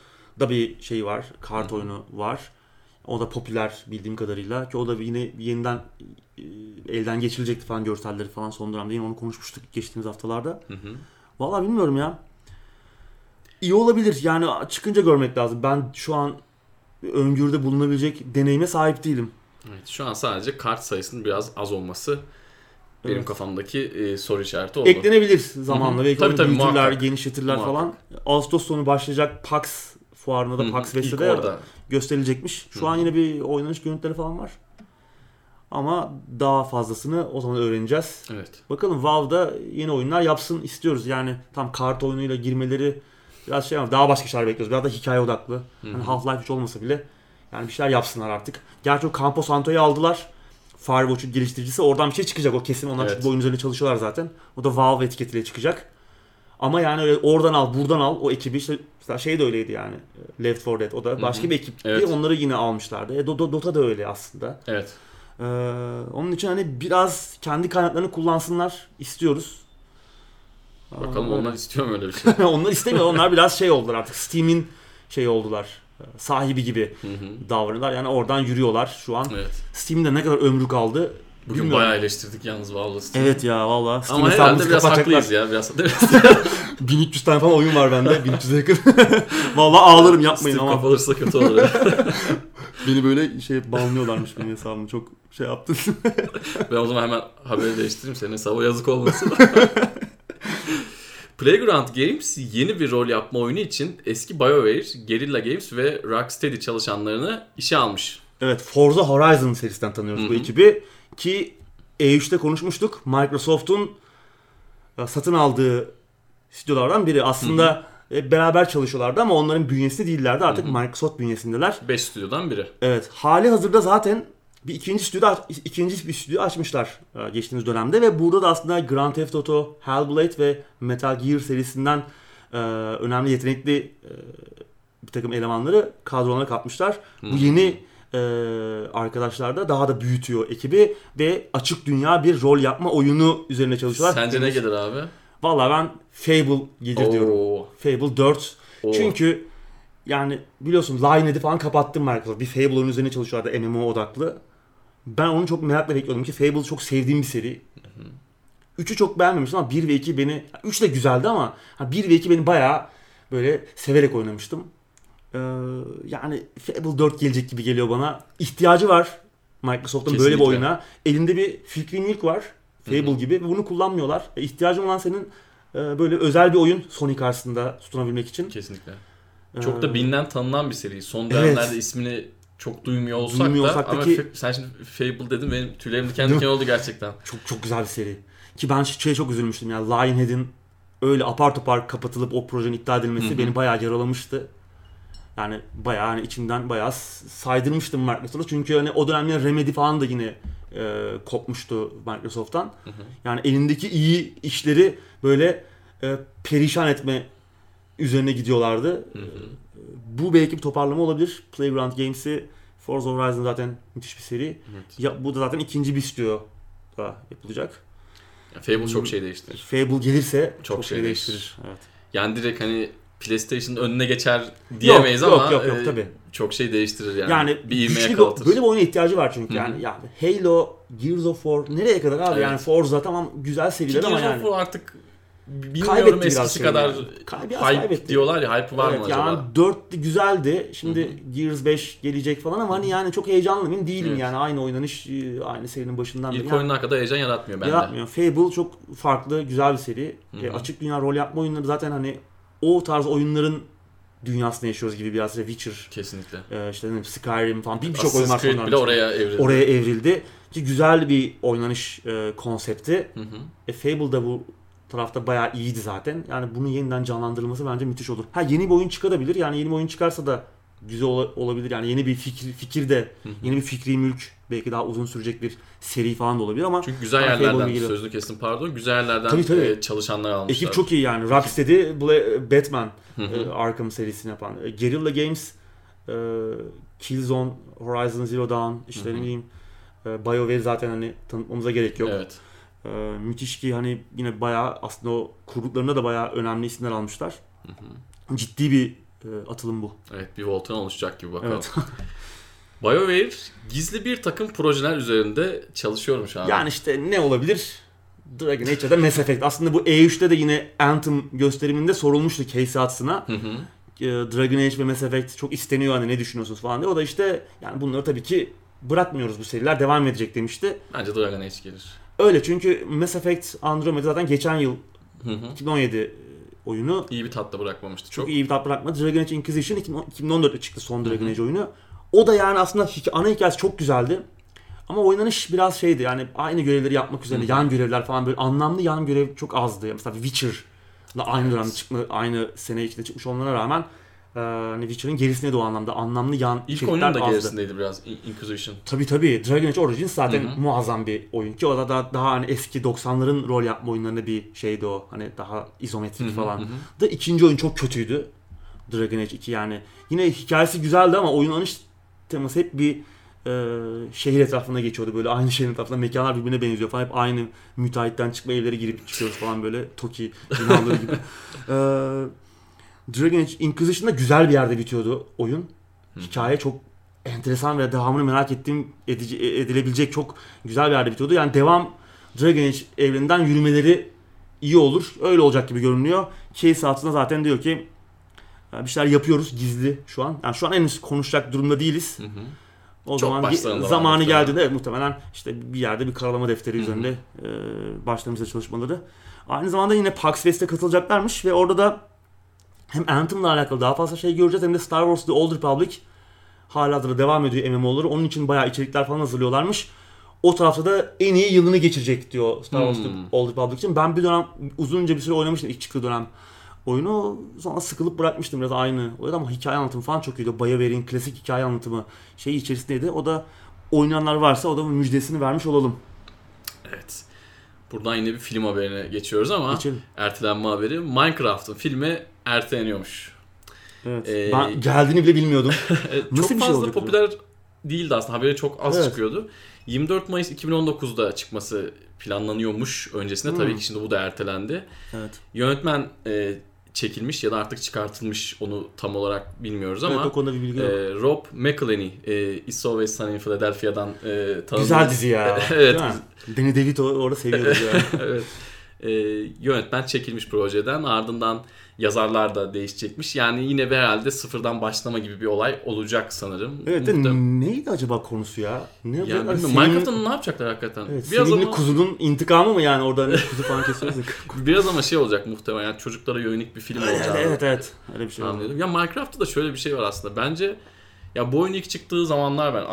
da bir şeyi var. Kart Hı hı. oyunu var. O da popüler bildiğim kadarıyla. Ki o da yine yeniden e, elden geçilecekti falan görselleri falan son dönemde. Yine onu konuşmuştuk geçtiğimiz haftalarda. Hı hı. Vallahi bilmiyorum ya. İyi olabilir. Yani çıkınca görmek lazım. Ben şu an öngörüde bulunabilecek deneyime sahip değilim. Evet, şu an sadece kart sayısının biraz az olması benim Evet. kafamdaki e, soru işareti oldu. Eklenebilir zamanla. Hı hı. Belki Tabii, tabii, büyütürler, muhakkak. genişletirler Muhakkak. falan. Ağustos sonu başlayacak PAX fuarında da Hı hı. PAX orada. gösterilecekmiş. Şu Hı an yine bir oynanış görüntüleri falan var. Ama daha fazlasını o zaman öğreneceğiz. Evet. Bakalım Valve'da yeni oyunlar yapsın istiyoruz. Yani tam kart oyunuyla girmeleri biraz şey ama daha başka şeyler bekliyoruz. Biraz da hikaye odaklı. Hani. Half-Life 3 olmasa bile yani bir şeyler yapsınlar artık. Gerçi o Campo Santo'yu aldılar. Firewatch'un geliştiricisi. Oradan bir şey çıkacak o kesin. Onlar Evet. çünkü oyun üzerinde çalışıyorlar zaten. O da Valve etiketiyle çıkacak. Ama yani öyle oradan al, buradan al o ekibi işte şey de öyleydi yani. Left 4 Dead o da başka hı. bir ekipti. Evet. Onları yine almışlardı. E, Do- Do- Dota da öyle aslında. Evet. Ee, onun için hani biraz kendi kaynaklarını kullansınlar istiyoruz. Bakalım onlar istiyor mu öyle bir şey? onlar istemiyor. Onlar biraz şey oldular artık. Steam'in şey oldular. sahibi gibi davranıyorlar. Yani oradan yürüyorlar şu an. Evet. Steam'de ne kadar ömrü kaldı Bugün bilmiyorum. bayağı eleştirdik yalnız Valve Steam'i. Evet ya valla. Steam Ama herhalde biraz haklıyız ya. Biraz değil mi? 1300 tane falan oyun var bende. 1300'e yakın. Valla ağlarım yapmayın Steam ama. kapatırsa kötü olur. Beni böyle şey banlıyorlarmış benim hesabımı. Çok şey yaptın. ben o zaman hemen haberi değiştireyim. Senin hesaba yazık olmasın. Playground Games yeni bir rol yapma oyunu için eski BioWare, Guerrilla Games ve Rocksteady çalışanlarını işe almış. evet Forza Horizon serisinden tanıyoruz Hı bu ekibi. Ki E3'te konuşmuştuk. Microsoft'un e, satın aldığı stüdyolardan biri. Aslında e, beraber çalışıyorlardı ama onların bünyesinde değillerdi. Artık Microsoft bünyesindeler. 5 stüdyodan biri. Evet. Hali hazırda zaten bir ikinci stüdyo ikinci bir stüdyo açmışlar e, geçtiğimiz dönemde ve burada da aslında Grand Theft Auto, Hellblade ve Metal Gear serisinden e, önemli yetenekli e, bir takım elemanları kadrolarına katmışlar. Bu yeni e, arkadaşlar da daha da büyütüyor ekibi ve açık dünya bir rol yapma oyunu üzerine çalışıyorlar. Sence ne gelir abi? Valla ben Fable gelir diyorum. Oo. Fable 4 Oo. çünkü yani biliyorsun Lionhead'i falan kapattım Microsoft. Bir Fable oyunu üzerine çalışıyorlardı MMO odaklı. Ben onu çok merakla bekliyordum ki Fable çok sevdiğim bir seri. 3'ü çok beğenmemiştim ama 1 ve 2 beni... 3 de güzeldi ama 1 ve 2 beni bayağı böyle severek oynamıştım. Ee, yani Fable 4 gelecek gibi geliyor bana. İhtiyacı var Microsoft'un böyle bir oyuna. Elinde bir fikri mülk var. Fable gibi ve bunu kullanmıyorlar. E, ihtiyacın olan senin e, böyle özel bir oyun Sony karşısında tutunabilmek için. Kesinlikle. Ee, Çok da bilinen tanınan bir seri. Son Evet. dönemlerde ismini çok duymuyor olsak Duymuyor da olsak da ama sen şimdi Fable dedin benim tüylerim diken diken oldu gerçekten. Çok çok güzel bir seri. Ki ben şeye çok üzülmüştüm yani Lionhead'in öyle apar topar kapatılıp o projenin iptal edilmesi Hı hı. beni bayağı yaralamıştı. Yani bayağı hani içimden bayağı saydırmıştım Microsoft'a. Çünkü hani o dönemler Remedy falan da yine e, kopmuştu Microsoft'tan. hı. Yani elindeki iyi işleri böyle e, perişan etme üzerine gidiyorlardı. Hı hı. Bu belki bir toparlama olabilir. Playground Games'i Forza Horizon zaten müthiş bir seri. Evet. Ya, bu da zaten ikinci bir stüdyo da yapılacak. Fable çok şey değiştirir. Fable gelirse çok, Çok şey şey değiştirir. Evet. Yani direkt hani PlayStation'ın önüne geçer diyemeyiz yok, ama yok yok yok e, tabii. çok şey değiştirir yani. Yani, bir güçlü bir- böyle bir oyuna ihtiyacı var çünkü Hı hı. yani. Yani Halo, Gears of War nereye kadar abi? Evet. Yani Forza tamam güzel seriler ama Gears of yani. War artık bilmiyorum Kaybetti eskisi kadar yani. Hype kaybetti. diyorlar ya hype var evet, mı acaba? yani 4 güzeldi. Şimdi Gears 5 gelecek falan ama hani yani çok heyecanlı mıyım? Değilim Evet. yani. Aynı oynanış, e, aynı serinin başından beri. İlk Yani oyunlar kadar heyecan yaratmıyor bende. yaratmıyor. Fable çok farklı, güzel bir seri. E, açık dünya rol yapma oyunları zaten hani o tarz oyunların dünyasında yaşıyoruz gibi biraz da Witcher, Kesinlikle. e, işte ne Skyrim falan bir- birçok Assassin's oyun var Creed bile oraya evrildi. oraya evrildi. Ki güzel bir oynanış e, konsepti. Hı hı. E, Fable da bu tarafta bayağı iyiydi zaten. Yani bunun yeniden canlandırılması bence müthiş olur. Ha yeni bir oyun çıkabilir. Yani yeni bir oyun çıkarsa da güzel ola- olabilir. Yani yeni bir fikir fikir de yeni bir fikri mülk belki daha uzun sürecek bir seri falan da olabilir ama Çünkü güzel yerlerden, sözlü kesin pardon, güzel yerlerden Tabii, tabii. e, çalışanlar almışlar. ekip çok iyi yani. Rocksteady, Bla- Batman e, Arkham serisini yapan. E, Guerrilla Games, e, Killzone, Horizon Zero Dawn, işte ne bileyim e, BioWare zaten hani tanıtmamıza gerek yok. Evet. Ee, müthiş ki hani yine bayağı aslında o kurduklarında da bayağı önemli isimler almışlar. Hı hı. Ciddi bir e, atılım bu. Evet bir Voltron oluşacak gibi bakalım. Evet. BioWare gizli bir takım projeler üzerinde çalışıyormuş abi. yani işte ne olabilir? Dragon Age ya da Mass Effect. Aslında bu E3'te de yine Anthem gösteriminde sorulmuştu Casey Hudson'a. Hı hı. Ee, Dragon Age ve Mass Effect çok isteniyor hani ne düşünüyorsunuz falan diye. O da işte yani bunları tabii ki bırakmıyoruz bu seriler devam edecek demişti. Bence Dragon Age gelir. Öyle çünkü Mass Effect Andromeda zaten geçen yıl Hı hı. 2017 oyunu. İyi bir tatlı bırakmamıştı Çok çok. iyi bir tat bırakmadı. Dragon Age Inquisition 2014'te çıktı son Dragon Age oyunu. O da yani aslında hik- ana hikayesi çok güzeldi. Ama oynanış biraz şeydi yani aynı görevleri yapmak üzerine yan görevler falan böyle anlamlı yan görev çok azdı. Mesela Witcher'la aynı dönemde çıkma, aynı sene içinde çıkmış olmana rağmen e, hani Witcher'ın gerisine de o anlamda anlamlı yan İlk oyunun da azdı. gerisindeydi biraz In- Inquisition. Tabii tabii. Dragon Age Origins zaten Hı hı. muazzam bir oyun ki o da daha, daha hani eski 90'ların rol yapma oyunlarında bir şeydi o. Hani daha izometrik Hı hı, falan. hı hı. Da ikinci oyun çok kötüydü. Dragon Age 2 yani. Yine hikayesi güzeldi ama oynanış teması hep bir e, şehir etrafında geçiyordu. Böyle aynı şehrin etrafında mekanlar birbirine benziyor falan. Hep aynı müteahhitten çıkma evlere girip çıkıyoruz falan böyle. Toki binaları gibi. E, Dragon Age Inquisition'da güzel bir yerde bitiyordu oyun. hikaye çok enteresan ve devamını merak ettiğim edici, edilebilecek çok güzel bir yerde bitiyordu. Yani devam Dragon Age evreninden yürümeleri iyi olur. Öyle olacak gibi görünüyor. Case altında zaten diyor ki "Ya bir şeyler yapıyoruz gizli şu an. Yani şu an henüz konuşacak durumda değiliz. Hı hı. O Çok zaman var zamanı muhtemelen. geldiğinde evet, muhtemelen işte bir yerde bir karalama defteri Hı hı. üzerinde e, başlamışlar çalışmaları. Aynı zamanda yine PAX Fest'e katılacaklarmış ve orada da hem Anthem'la alakalı daha fazla şey göreceğiz hem de Star Wars The Old Republic hala da devam ediyor MMO'ları. Onun için bayağı içerikler falan hazırlıyorlarmış. O tarafta da en iyi yılını geçirecek diyor Star Wars Hmm. The Old Republic için. Ben bir dönem uzunca bir süre oynamıştım ilk çıktığı dönem oyunu. Sonra sıkılıp bırakmıştım biraz aynı. O ama hikaye anlatımı falan çok iyiydi. BioWare'in klasik hikaye anlatımı şey içerisindeydi. O da oynayanlar varsa o da müjdesini vermiş olalım. Evet. Buradan yine bir film haberine geçiyoruz ama Geçelim. ertelenme haberi. Minecraft'ın filmi erteleniyormuş. Evet. Ee, ben geldiğini bile bilmiyordum. Nasıl çok bir şey fazla olacak bu? popüler değildi aslında. Haberi çok az Evet. çıkıyordu. 24 Mayıs 2019'da çıkması planlanıyormuş öncesinde. Tabii Hmm. ki şimdi bu da ertelendi. evet. Yönetmen e, çekilmiş ya da artık çıkartılmış onu tam olarak bilmiyoruz ama evet o bir bilgi yok. e, Rob McElhenney, e, It's Always Sunny in Philadelphia'dan e, tanıdığımız- Güzel dizi ya. Evet. Danny DeVito orada seviyoruz ya. evet. E, yönetmen çekilmiş projeden ardından yazarlar da değişecekmiş. Yani yine bir herhalde sıfırdan başlama gibi bir olay olacak sanırım. evet de Muhtem- neydi acaba konusu ya? Ne yani bilmiyorum, Sevimli- Minecraft'ta ne yapacaklar hakikaten? Evet, biraz ama kuzunun intikamı mı yani orada hani kuzu falan kesiyoruz biraz ama şey olacak muhtemelen çocuklara yönelik bir film olacak. evet evet öyle bir şey. Anlıyorum. Ya Minecraft'ta da şöyle bir şey var aslında. Bence ya bu oyun ilk çıktığı zamanlar ben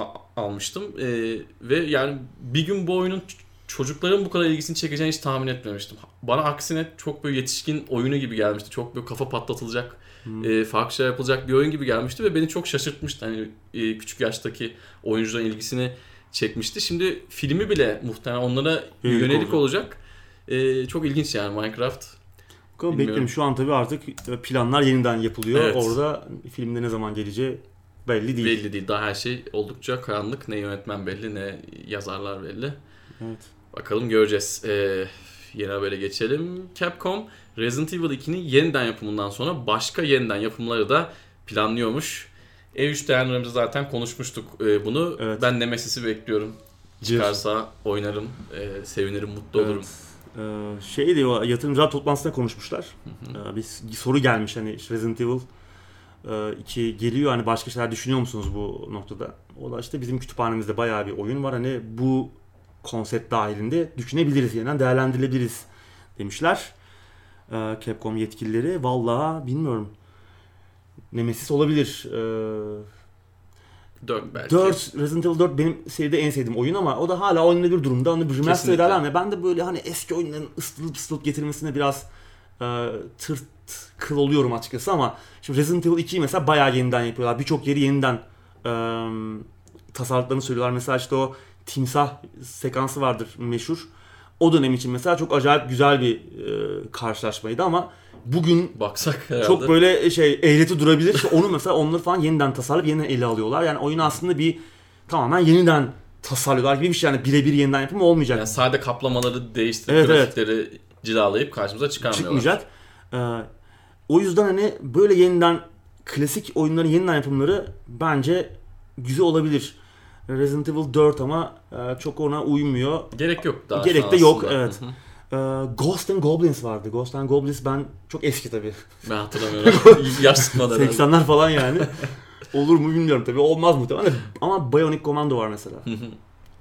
almıştım Ee, ve yani bir gün bu oyunun çocukların bu kadar ilgisini çekeceğini hiç tahmin etmemiştim. Bana aksine çok böyle yetişkin oyunu gibi gelmişti. Çok böyle kafa patlatılacak, e, farklı şeyler yapılacak bir oyun gibi gelmişti ve beni çok şaşırtmıştı. Hani e, küçük yaştaki oyuncuların ilgisini çekmişti. Şimdi filmi bile muhtemelen onlara Yönelik yönelik olacak. olacak. E, çok ilginç yani Minecraft. Bakalım. Şu an tabii artık planlar yeniden yapılıyor. Evet. Orada filmde ne zaman geleceği belli değil. Belli değil. Daha her şey oldukça karanlık. Ne yönetmen belli ne yazarlar belli. Evet. Bakalım göreceğiz. Ee, yeni habere geçelim. Capcom Resident Evil 2'nin yeniden yapımından sonra başka yeniden yapımları da planlıyormuş. E3 değerlerimizde zaten konuşmuştuk e, bunu. Evet. Ben Nemesis'i bekliyorum. Çıkarsa oynarım, e, sevinirim, mutlu olurum. Ee, şey diyor yatırımcılar toplantısında konuşmuşlar. Ee, bir, soru gelmiş hani işte Resident Evil e, 2 geliyor hani başka şeyler düşünüyor musunuz bu noktada? O da işte bizim kütüphanemizde bayağı bir oyun var hani bu konsept dahilinde düşünebiliriz yeniden değerlendirilebiliriz demişler. Ee, Capcom yetkilileri vallahi bilmiyorum. Nemesis olabilir. Ee, 4 belki. 4 Resident Evil 4 benim seride en sevdiğim oyun ama o da hala oynanabilir durumda. Onu bir remaster ederler? Ben de böyle hani eski oyunların ısıtılıp ısıtılıp getirilmesine biraz e, tırt kıl oluyorum açıkçası ama şimdi Resident Evil 2'yi mesela bayağı yeniden yapıyorlar. Birçok yeri yeniden e, tasarladıklarını söylüyorlar. Mesela işte o timsah sekansı vardır meşhur. O dönem için mesela çok acayip güzel bir e, karşılaşmaydı ama bugün Baksak herhalde. çok böyle şey eğreti durabilir. İşte onu mesela onları falan yeniden tasarlayıp yeniden ele alıyorlar. Yani oyunu aslında bir tamamen yeniden tasarlıyorlar gibi bir şey. Yani birebir yeniden yapımı olmayacak. Yani sade kaplamaları değiştirip Evet, evet. grafikleri cilalayıp karşımıza çıkarmıyorlar. çıkmayacak. Ee, o yüzden hani böyle yeniden klasik oyunların yeniden yapımları bence güzel olabilir. Resident Evil 4 ama e, çok ona uymuyor. Gerek yok daha Gerek de yok, aslında. evet. Ee, Ghost and Goblins vardı. Ghost and Goblins ben çok eski tabii. Ben hatırlamıyorum. Yaş sıkmadı herhalde. 80'ler falan yani. Olur mu bilmiyorum tabii. Olmaz muhtemelen. Ama Bionic Commando var mesela. Hı hı.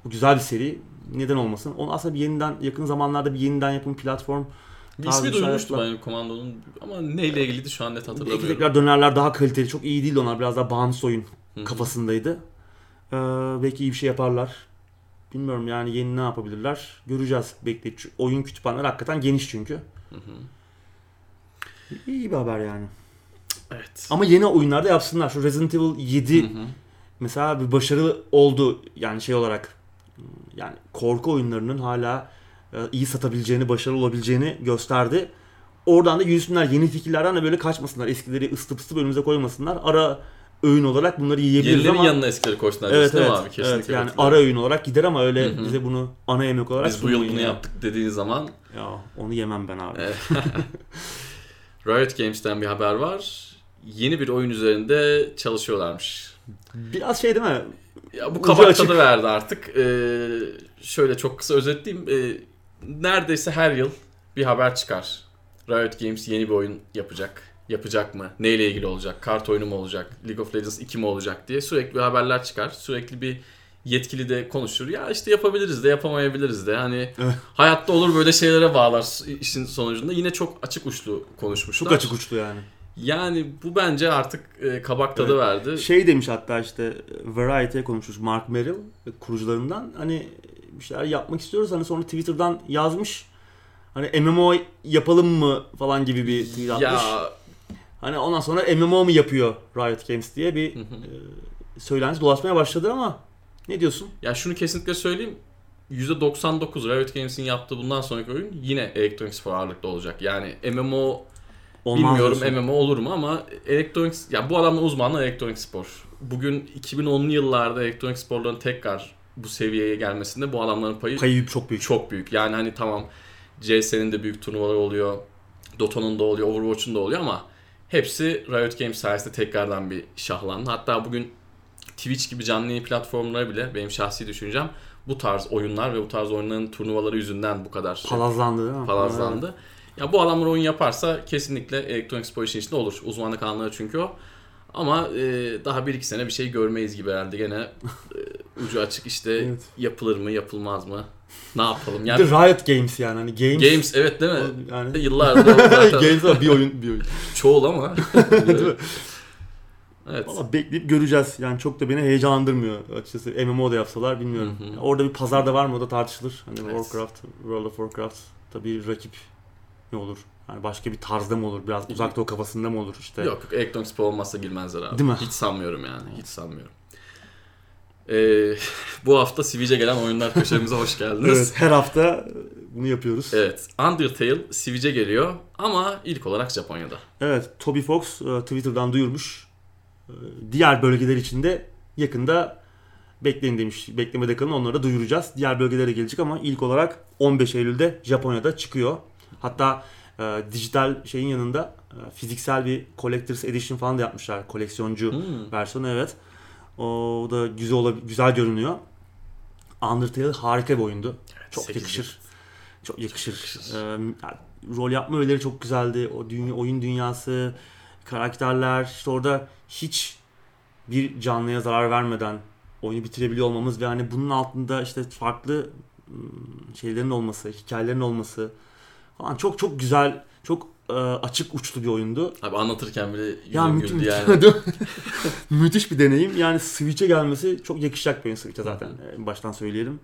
Bu güzel bir seri. Neden olmasın? Onu aslında bir yeniden yakın zamanlarda bir yeniden yapım platform Bir ismi duymuştum ben komandonun ama neyle ilgiliydi şu an net Belki hatırlamıyorum. tekrar dönerler daha kaliteli. Çok iyi değil onlar. Biraz daha bağımsız oyun kafasındaydı. Ee, belki iyi bir şey yaparlar. Bilmiyorum yani yeni ne yapabilirler. Göreceğiz. Bekleyip. Şu Oyun kütüphaneleri hakikaten geniş çünkü. Hı hı. İyi bir haber yani. Evet. Ama yeni oyunlarda yapsınlar. Şu Resident Evil 7 Hı hı. mesela bir başarı oldu yani şey olarak yani korku oyunlarının hala e, iyi satabileceğini, başarılı olabileceğini gösterdi. Oradan da yürüsünler yeni fikirlerden de böyle kaçmasınlar. Eskileri ısıtıp ısıtıp önümüze koymasınlar. Ara öğün olarak bunları yiyebiliriz Yenilerin ama yanına eskileri koştular evet evet, abi? Kesinlikle evet yani katılıyorum. ara öğün olarak gider ama öyle Hı hı. bize bunu ana yemek olarak Biz bu yıl bunu ya. yaptık dediğin zaman Ya onu yemem ben abi. Riot Games'ten bir haber var. Yeni bir oyun üzerinde çalışıyorlarmış. Biraz şey değil mi? Ya bu kabak tadı verdi artık. Ee, şöyle çok kısa özetleyeyim. Ee, neredeyse her yıl bir haber çıkar. Riot Games yeni bir oyun yapacak. Yapacak mı? Neyle ilgili olacak? Kart oyunu mu olacak? League of Legends 2 mi olacak diye sürekli haberler çıkar. Sürekli bir yetkili de konuşur. Ya işte yapabiliriz de yapamayabiliriz de. Hani hayatta olur böyle şeylere bağlar işin sonucunda. Yine çok açık uçlu konuşmuşlar. Çok açık uçlu yani. Yani bu bence artık e, kabak tadı Evet. verdi. Şey demiş hatta işte Variety'ye konuşmuş Mark Merrill kurucularından. Hani bir şeyler yapmak istiyoruz. Hani sonra Twitter'dan yazmış. Hani MMO yapalım mı falan gibi bir tweet atmış. ya Hani ondan sonra MMO mu yapıyor Riot Games diye bir e, söylenti dolaşmaya başladı ama ne diyorsun? Ya şunu kesinlikle söyleyeyim. %99 Riot Games'in yaptığı bundan sonraki oyun yine elektronik spor ağırlıklı olacak. Yani MMO Olmaz bilmiyorum diyorsun. MMO olur mu ama elektronik ya bu adamın uzmanlığı elektronik spor. Bugün 2010'lu yıllarda elektronik sporların tekrar bu seviyeye gelmesinde bu adamların payı Payı çok büyük. çok büyük. Yani hani tamam CS'nin de büyük turnuvaları oluyor. Dota'nın da oluyor, Overwatch'un da oluyor ama hepsi Riot Games sayesinde tekrardan bir şahlandı. Hatta bugün Twitch gibi canlı yayın platformları bile benim şahsi düşüncem bu tarz oyunlar ve bu tarz oyunların turnuvaları yüzünden bu kadar şey- Palazlandı değil mi? palazlandı. Ya bu adamlar oyun yaparsa kesinlikle elektronik spor işin içinde olur. Uzmanlık alanları çünkü o. Ama e, daha bir iki sene bir şey görmeyiz gibi herhalde gene e, ucu açık işte Evet. yapılır mı yapılmaz mı ne yapalım Bir yani de Riot Games yani hani Games. Games evet değil mi? Yani Yıllardır o zaten Games var bir oyun bir oyun. çoğul ama. Değil mi? evet. Valla bekleyip göreceğiz. Yani çok da beni heyecanlandırmıyor açıkçası. MMO da yapsalar bilmiyorum. Hı hı. Orada bir pazarda var mı o da tartışılır. Hani Evet. Warcraft, World of Warcraft tabii rakip ne olur? Yani başka bir tarzda mı olur? Biraz uzak doğu kafasında mı olur işte? Yok yok elektronik spor olmazsa girmezler abi. Değil mi? Hiç sanmıyorum yani. Hiç sanmıyorum. Ee, bu hafta Sivic'e gelen oyunlar köşemize hoş geldiniz. Evet, her hafta bunu yapıyoruz. Evet. Undertale Sivic'e geliyor ama ilk olarak Japonya'da. Evet, Toby Fox e, Twitter'dan duyurmuş. E, Diğer bölgeler için de yakında bekleyin demiş. Beklemede kalın onları da duyuracağız. Diğer bölgelere gelecek ama ilk olarak 15 Eylül'de Japonya'da çıkıyor. Hatta e, dijital şeyin yanında e, fiziksel bir Collector's Edition falan da yapmışlar. Koleksiyoncu Hmm. versiyonu evet. O da güzel olab- güzel görünüyor. Undertale harika bir oyundu. Çok sekiz yakışır. Çok yakışır. yakışır. Ee, yani rol yapma öğeleri çok güzeldi. O dünya, oyun dünyası, karakterler, işte orada hiç bir canlıya zarar vermeden oyunu bitirebiliyor olmamız ve hani bunun altında işte farklı şeylerin olması, hikayelerin olması falan çok çok güzel, çok e, açık uçlu bir oyundu. Abi anlatırken bile yüzüm Ya güldü müthiş, yani. müthiş bir deneyim. Yani Switch'e gelmesi çok yakışacak bir oyun Switch'e zaten. En baştan söyleyelim.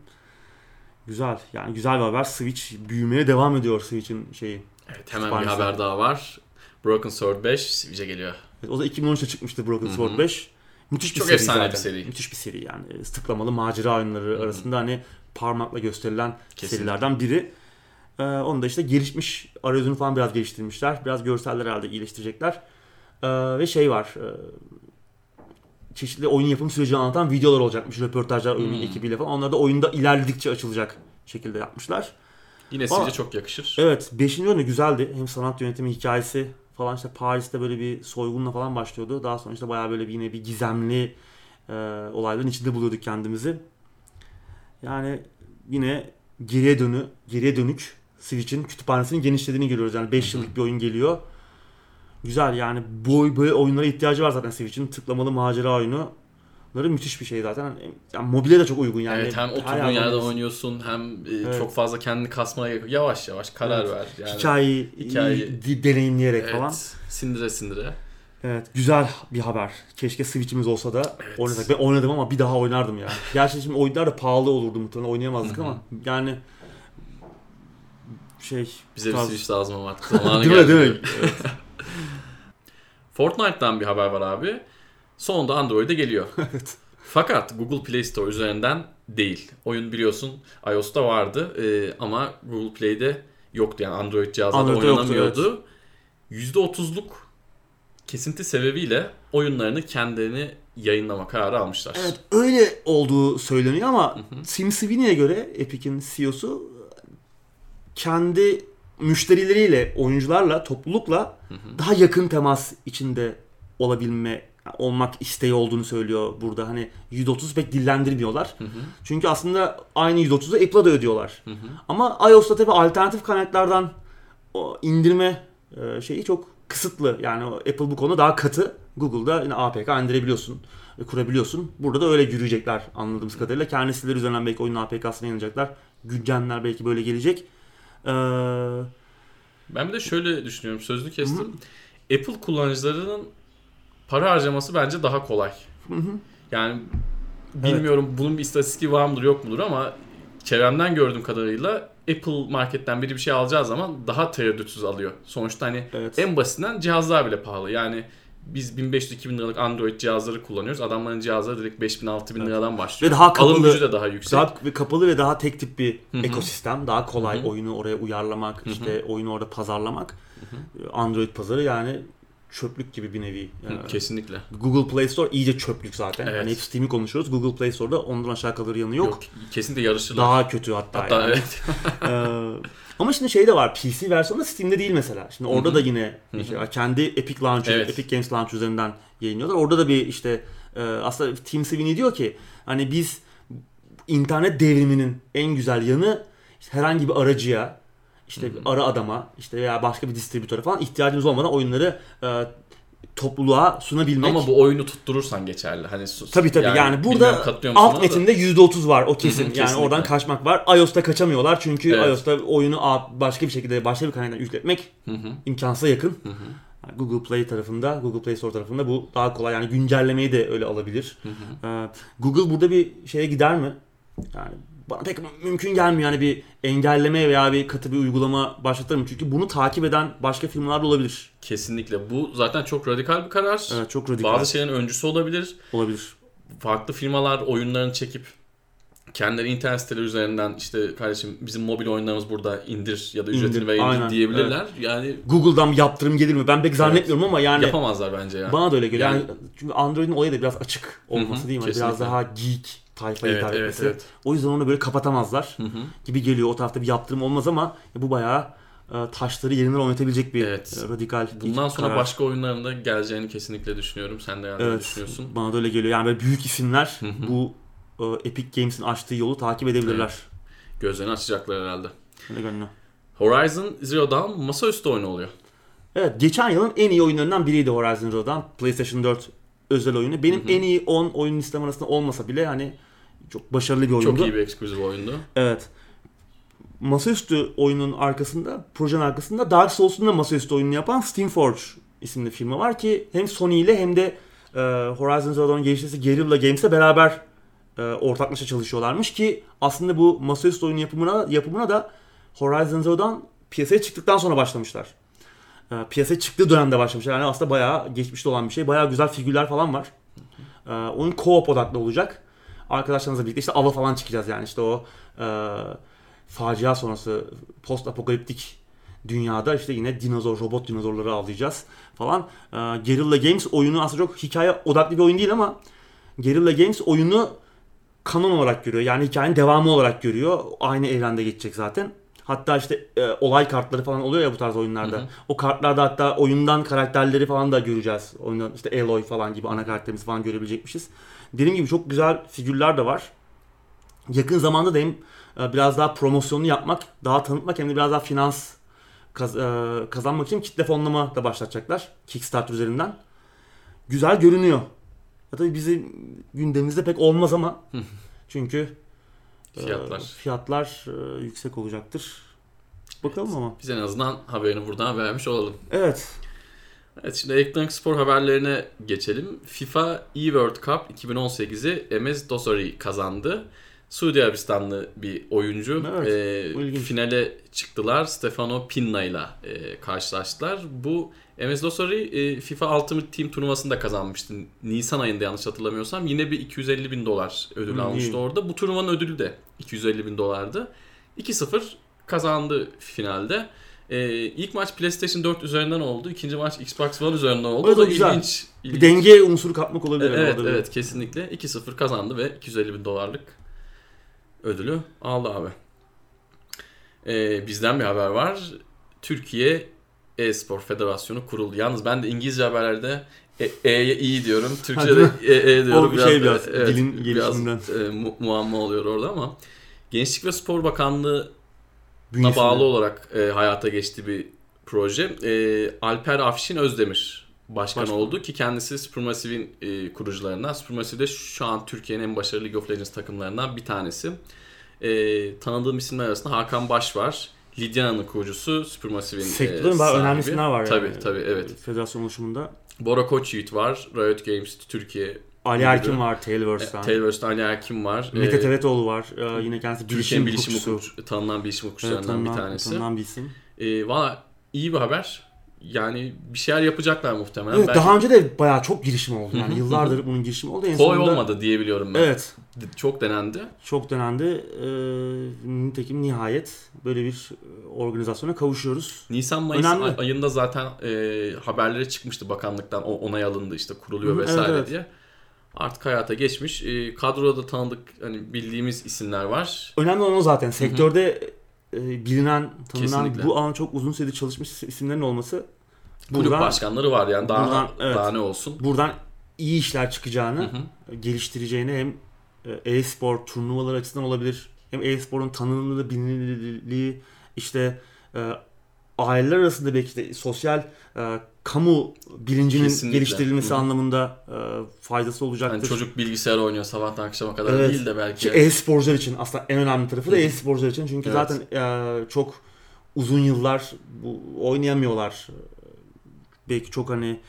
Güzel. Yani güzel bir haber. Switch büyümeye devam ediyor Switch'in şeyi. Evet hemen bir Kütüphanesi. haber daha var. Broken Sword 5 Sivic'e geliyor. Evet, o da 2013'te çıkmıştı Broken Hı hı. Sword 5. Müthiş bir Çok seri efsane zaten. bir seri. Müthiş bir seri yani. E, Tıklamalı macera oyunları hı. arasında hani parmakla gösterilen Kesinlikle. serilerden biri. Ee, onu da işte gelişmiş, arayüzünü falan biraz geliştirmişler. Biraz görseller herhalde iyileştirecekler. Ee, ve şey var. e, çeşitli oyun yapım sürecini anlatan videolar olacakmış. Röportajlar oyunun Hmm. ekibiyle falan. Onlar da oyunda ilerledikçe açılacak şekilde yapmışlar. Yine Ama- Sivic'e çok yakışır. Evet 5. oyun da güzeldi. Hem sanat yönetimi hikayesi falan işte Paris'te böyle bir soygunla falan başlıyordu. Daha sonra işte bayağı böyle bir yine bir gizemli e, olayların içinde buluyorduk kendimizi. Yani yine geriye dönü, geriye dönük Switch'in kütüphanesinin genişlediğini görüyoruz. Yani 5 Hı hı. yıllık bir oyun geliyor. Güzel yani bu böyle oyunlara ihtiyacı var zaten Switch'in. Tıklamalı macera oyunu. Bunları müthiş bir şey zaten. Yani mobile de çok uygun yani. evet hem oturduğun yerde oynuyorsun. oynuyorsun hem e, Evet. çok fazla kendini kasmaya gerek yok. Yavaş yavaş karar ver. Yani. Hikayeyi Hikaye- di- deneyimleyerek evet, falan. Sindire sindire. Evet güzel bir haber. Keşke Switch'imiz olsa da Evet. oynasak. Ben oynadım ama bir daha oynardım ya. Gerçi şimdi oyunlar da pahalı olurdu muhtemelen oynayamazdık ama yani şey Bize bir tarz- Switch lazım artık. Zamanı değil geldi. değil mi? Fortnite'dan bir haber var abi. Sonunda Android'e geliyor. evet. Fakat Google Play Store üzerinden değil. Oyun biliyorsun iOS'ta vardı e, ama Google Play'de yoktu yani Android cihazlarda yoktu, oynanamıyordu. %30'luk kesinti sebebiyle oyunlarını kendilerini yayınlama kararı almışlar. Evet öyle olduğu söyleniyor ama Hı hı. Tim Sweeney'e göre Epic'in CEO'su kendi müşterileriyle, oyuncularla, toplulukla Hı hı. daha yakın temas içinde olabilme olmak isteği olduğunu söylüyor burada. Hani %30 pek dillendirmiyorlar. Çünkü aslında aynı %30'u Apple'a da ödüyorlar. Ama iOS'ta tabii alternatif kaynaklardan o indirme e, şeyi çok kısıtlı. Yani Apple bu konuda daha katı. Google'da yine APK indirebiliyorsun, e, kurabiliyorsun. Burada da öyle yürüyecekler anladığımız kadarıyla. Kendi siteleri üzerinden belki oyunun APK'sını yayınlayacaklar. Güncellemeler belki böyle gelecek. Ee, Ben bir de şöyle düşünüyorum. Sözlü kestim. Apple kullanıcılarının para harcaması bence daha kolay. Yani bilmiyorum bunun bir istatistiği var mıdır yok mudur ama çevremden gördüğüm kadarıyla Apple marketten biri bir şey alacağı zaman daha tereddütsüz alıyor. Sonuçta hani Evet. en basitinden cihazlar bile pahalı. Yani biz 1500-2000 liralık Android cihazları kullanıyoruz. Adamların cihazları direkt 5000-6000 liradan başlıyor. Ve daha Alım kapalı- gücü de daha yüksek. Daha kapalı ve daha tek tip bir hı. ekosistem. Daha kolay Hı hı. oyunu oraya uyarlamak, işte oyunu orada pazarlamak. Android pazarı yani çöplük gibi bir nevi. Ee, Kesinlikle. Google Play Store iyice çöplük zaten. Evet. Hani hep Steam'i konuşuyoruz. Google Play Store'da ondan aşağı kalır yanı yok. Yok. kesinlikle yarışırlar. Daha kötü hatta. Hatta yani. evet. Ee, ama şimdi şey de var. PC versiyonu da Steam'de değil mesela. Şimdi orada Hı hı. da yine şey var. Kendi Epic Launcher, Evet. Epic Games Launcher üzerinden yayınlıyorlar. Orada da bir işte e, aslında Tim Sweeney diyor ki hani biz internet devriminin en güzel yanı işte herhangi bir aracıya işte bir ara adama işte veya başka bir distribütöre falan ihtiyacımız olmadan oyunları e, topluluğa sunabilmek. Ama bu oyunu tutturursan geçerli. Hani sus- Tabii tabii yani, bilmiyorum burada alt ona da? metinde %30 var o kesin. Yani kesinlikle. oradan kaçmak var. iOS'ta kaçamıyorlar çünkü Evet. iOS'ta oyunu başka bir şekilde başka bir kaynaktan yükletmek Hı hı. imkansıza yakın. Yani Google Play tarafında, Google Play Store tarafında bu daha kolay. Yani güncellemeyi de öyle alabilir. Hı hı. Ee, Google burada bir şeye gider mi? Yani bana pek mümkün gelmiyor. Yani bir engelleme veya bir katı bir uygulama başlatır mı? Çünkü bunu takip eden başka firmalar da olabilir. Kesinlikle. Bu zaten çok radikal bir karar. Evet, çok radikal Bazı şeylerin öncüsü olabilir. olabilir. Farklı firmalar oyunlarını çekip kendileri internet siteleri üzerinden işte kardeşim bizim mobil oyunlarımız burada indir ya da ücretini İndir, aynen, diyebilirler. Yani Google'dan bir yaptırım gelir mi? Ben pek zannetmiyorum ama yani yapamazlar bence ya. Bana da öyle geliyor. Yani, Yani- çünkü Android'in olayı da biraz açık olması Hı hı, değil mi? Biraz kesinlikle. daha geek tayfaya evet, hitap evet, etmesi. evet. O yüzden onu böyle kapatamazlar Hı hı. gibi geliyor. O tarafta bir yaptırım olmaz ama bu bayağı e, taşları yerinden oynatabilecek bir Evet. e, radikal Bundan sonra karar. başka oyunların da geleceğini kesinlikle düşünüyorum. Sen de herhalde evet, düşünüyorsun. bana da öyle geliyor. Yani böyle büyük isimler Hı hı. bu e, Epic Games'in açtığı yolu takip edebilirler. Gözlerini açacaklar herhalde. Öyle görünüyor. Horizon Zero Dawn masaüstü oyunu oluyor. Evet, geçen yılın en iyi oyunlarından biriydi Horizon Zero Dawn. PlayStation 4 özel oyunu. Benim Hı hı. en iyi 10 oyun listem arasında olmasa bile hani çok başarılı bir oyundu. Çok iyi bir eksklusif oyundu. Evet. Masaüstü oyunun arkasında, projenin arkasında Dark Souls'un da masaüstü oyununu yapan Steamforge isimli firma var ki hem Sony ile hem de e, Horizon Zero Dawn'un geliştiricisi Guerrilla Games'le beraber e, ortaklaşa çalışıyorlarmış ki aslında bu masaüstü oyun yapımına yapımına da Horizon Zero Dawn piyasaya çıktıktan sonra başlamışlar. E, piyasaya çıktığı dönemde başlamışlar. Yani aslında bayağı geçmişte olan bir şey. Bayağı güzel figürler falan var. E, oyun co-op odaklı olacak. Arkadaşlarımızla birlikte işte ava falan çıkacağız yani işte o e, facia sonrası post apokaliptik dünyada işte yine dinozor, robot dinozorları avlayacağız falan. E, Guerrilla Games oyunu aslında çok hikaye odaklı bir oyun değil ama Guerrilla Games oyunu kanon olarak görüyor. Yani hikayenin devamı olarak görüyor. Aynı evrende geçecek zaten. Hatta işte e, olay kartları falan oluyor ya bu tarz oyunlarda. Hı hı. O kartlarda hatta oyundan karakterleri falan da göreceğiz. Oyundan işte Aloy falan gibi ana karakterimizi falan görebilecekmişiz. Dediğim gibi çok güzel figürler de var. Yakın zamanda da hem e, biraz daha promosyonunu yapmak, daha tanıtmak hem de biraz daha finans kaz- e, kazanmak için kitle fonlama da başlatacaklar. Kickstarter üzerinden. Güzel görünüyor. Ya tabii bizim gündemimizde pek olmaz ama çünkü Fiyatlar. fiyatlar e, yüksek olacaktır. Bakalım ama. Biz en azından haberini buradan vermiş olalım. Evet. Evet şimdi elektronik spor haberlerine geçelim. FIFA eWorld Cup 2018'i MS Dosari kazandı. Suudi Arabistanlı bir oyuncu. Evet, Ee, ilginç. finale çıktılar. Stefano Pinna ile e, karşılaştılar. Bu MS Dosari e, FIFA Ultimate Team turnuvasında kazanmıştı. Nisan ayında yanlış hatırlamıyorsam. Yine bir 250 bin dolar ödül Hı, almıştı orada. Bu turnuvanın ödülü de 250 bin dolardı. 2-0 kazandı finalde. Ee, ilk maç PlayStation 4 üzerinden oldu. İkinci maç Xbox One üzerinden oldu. O da O da güzel. ilginç. Bir ilginç. denge unsuru katmak olabilir. Evet orada bir. evet kesinlikle. 2-0 kazandı ve 250 bin dolarlık ödülü aldı abi. Ee, bizden bir haber var. Türkiye e-spor federasyonu kuruldu. Yalnız ben de İngilizce haberlerde e, E'ye iyi diyorum. Türkçe'de E, e diyorum. O bir şey biraz, dilin biraz gelişiminden. e, mu- muamma oluyor orada ama Gençlik ve Spor Bakanlığı Bünyesinde. bağlı olarak e, hayata geçti bir proje. E, Alper Afşin Özdemir başkan Başkan. oldu ki kendisi Supermassive'in e, kurucularından. Supermassive de şu an Türkiye'nin en başarılı League of Legends takımlarından bir tanesi. E, tanıdığım isimler arasında Hakan Baş var. Lidya'nın kurucusu Supermassive'in e, Sektörün bayağı sahibi. önemli isimler var Tabii yani. tabii evet. Federasyon oluşumunda. Bora Koçyiğit var. Riot Games Türkiye. Ali. Erkin var Tailverse'den. Taylor'dan Ali Erkin var. Mete E, Tevetoğlu var. Ee, yine kendisi bilişim bilişim hukukçusu. hukukçu, tanınan bilişim Evet, hukukçularından bir tanınan- tanesi. tanınan bir isim. E, Valla iyi bir haber. Yani bir şeyler yapacaklar muhtemelen. Evet, Belki daha önce de bayağı çok girişim oldu. Yani yıllardır bunun girişimi oldu. En kolay sonunda- olmadı diye biliyorum ben. Evet. Çok denendi. Çok denendi. Ee, nitekim nihayet böyle bir e, organizasyona kavuşuyoruz. Nisan Mayıs Önemli. ay- ayında zaten e, haberlere çıkmıştı bakanlıktan o- onay alındı işte kuruluyor vesaire evet, evet. diye. Artık hayata geçmiş. E, kadroda da tanıdık hani bildiğimiz isimler var. Önemli olan o zaten. Sektörde e, bilinen, tanınan, Kesinlikle. bu alan çok uzun süredir çalışmış isimlerin olması Kulüp buradan, başkanları var yani daha buradan, evet. daha ne olsun. buradan iyi işler Hı çıkacağını, hı. geliştireceğini hem e, e-spor turnuvaları açısından olabilir. Hem e-sporun tanınırlığı, bilinirliği, işte e, aileler arasında belki de sosyal e, kamu bilincinin Kesinlikle. geliştirilmesi Hı anlamında e, faydası olacaktır. Yani çocuk bilgisayar oynuyor sabahtan akşama kadar Evet. değil de belki. Ki e-sporcular için aslında en önemli tarafı da e-sporcular için. Çünkü Evet. zaten e, çok uzun yıllar bu oynayamıyorlar. Belki çok hani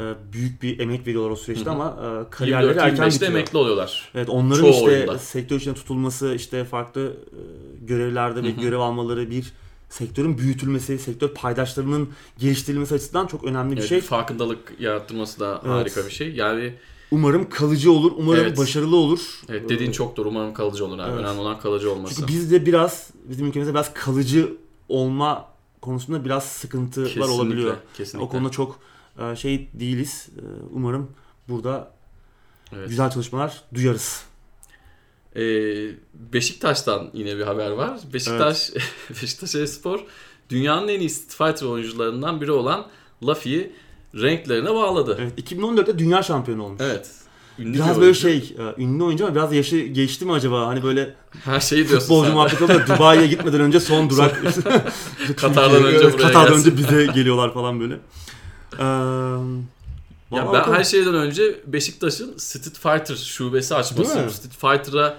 e, büyük bir emek veriyorlar o süreçte Hı hı. ama e, kariyerleri erken 24-25'te bitiyor. emekli oluyorlar. Evet onların Çoğu işte oyunda. sektör içinde tutulması, işte farklı e, görevlerde ve görev almaları bir sektörün büyütülmesi, sektör paydaşlarının geliştirilmesi açısından çok önemli bir Evet, şey. farkındalık yarattırması da Evet. harika bir şey. Yani Umarım kalıcı olur, umarım Evet. başarılı olur. evet dediğin çok doğru. Umarım kalıcı olur abi. Evet. Önemli olan kalıcı olması. Çünkü bizde biraz, bizim ülkemizde biraz kalıcı olma konusunda biraz sıkıntılar Kesinlikle, olabiliyor. Kesinlikle. O konuda çok e, şey değiliz. E, Umarım burada Evet. güzel çalışmalar duyarız. Ee, Beşiktaş'tan yine bir haber var. Beşiktaş Beşiktaş Espor dünyanın en iyi Street Fighter oyuncularından biri olan Luffy'yi renklerine bağladı. Evet, 2014'te dünya şampiyonu olmuş. Evet. Ünlü Biraz bir böyle şey, e, ünlü oyuncu ama biraz yaşı geçti mi acaba? Hani böyle Her şeyi diyorsun futbolcu muhabbeti oluyor. Dubai'ye gitmeden önce son durak. Katar'dan önce Evet, buraya Katar'dan gelsin. önce bize geliyorlar falan böyle. Ee, Ya vallahi ben her şeyden önce Beşiktaş'ın Street Fighter şubesi açması? Street Fighter'a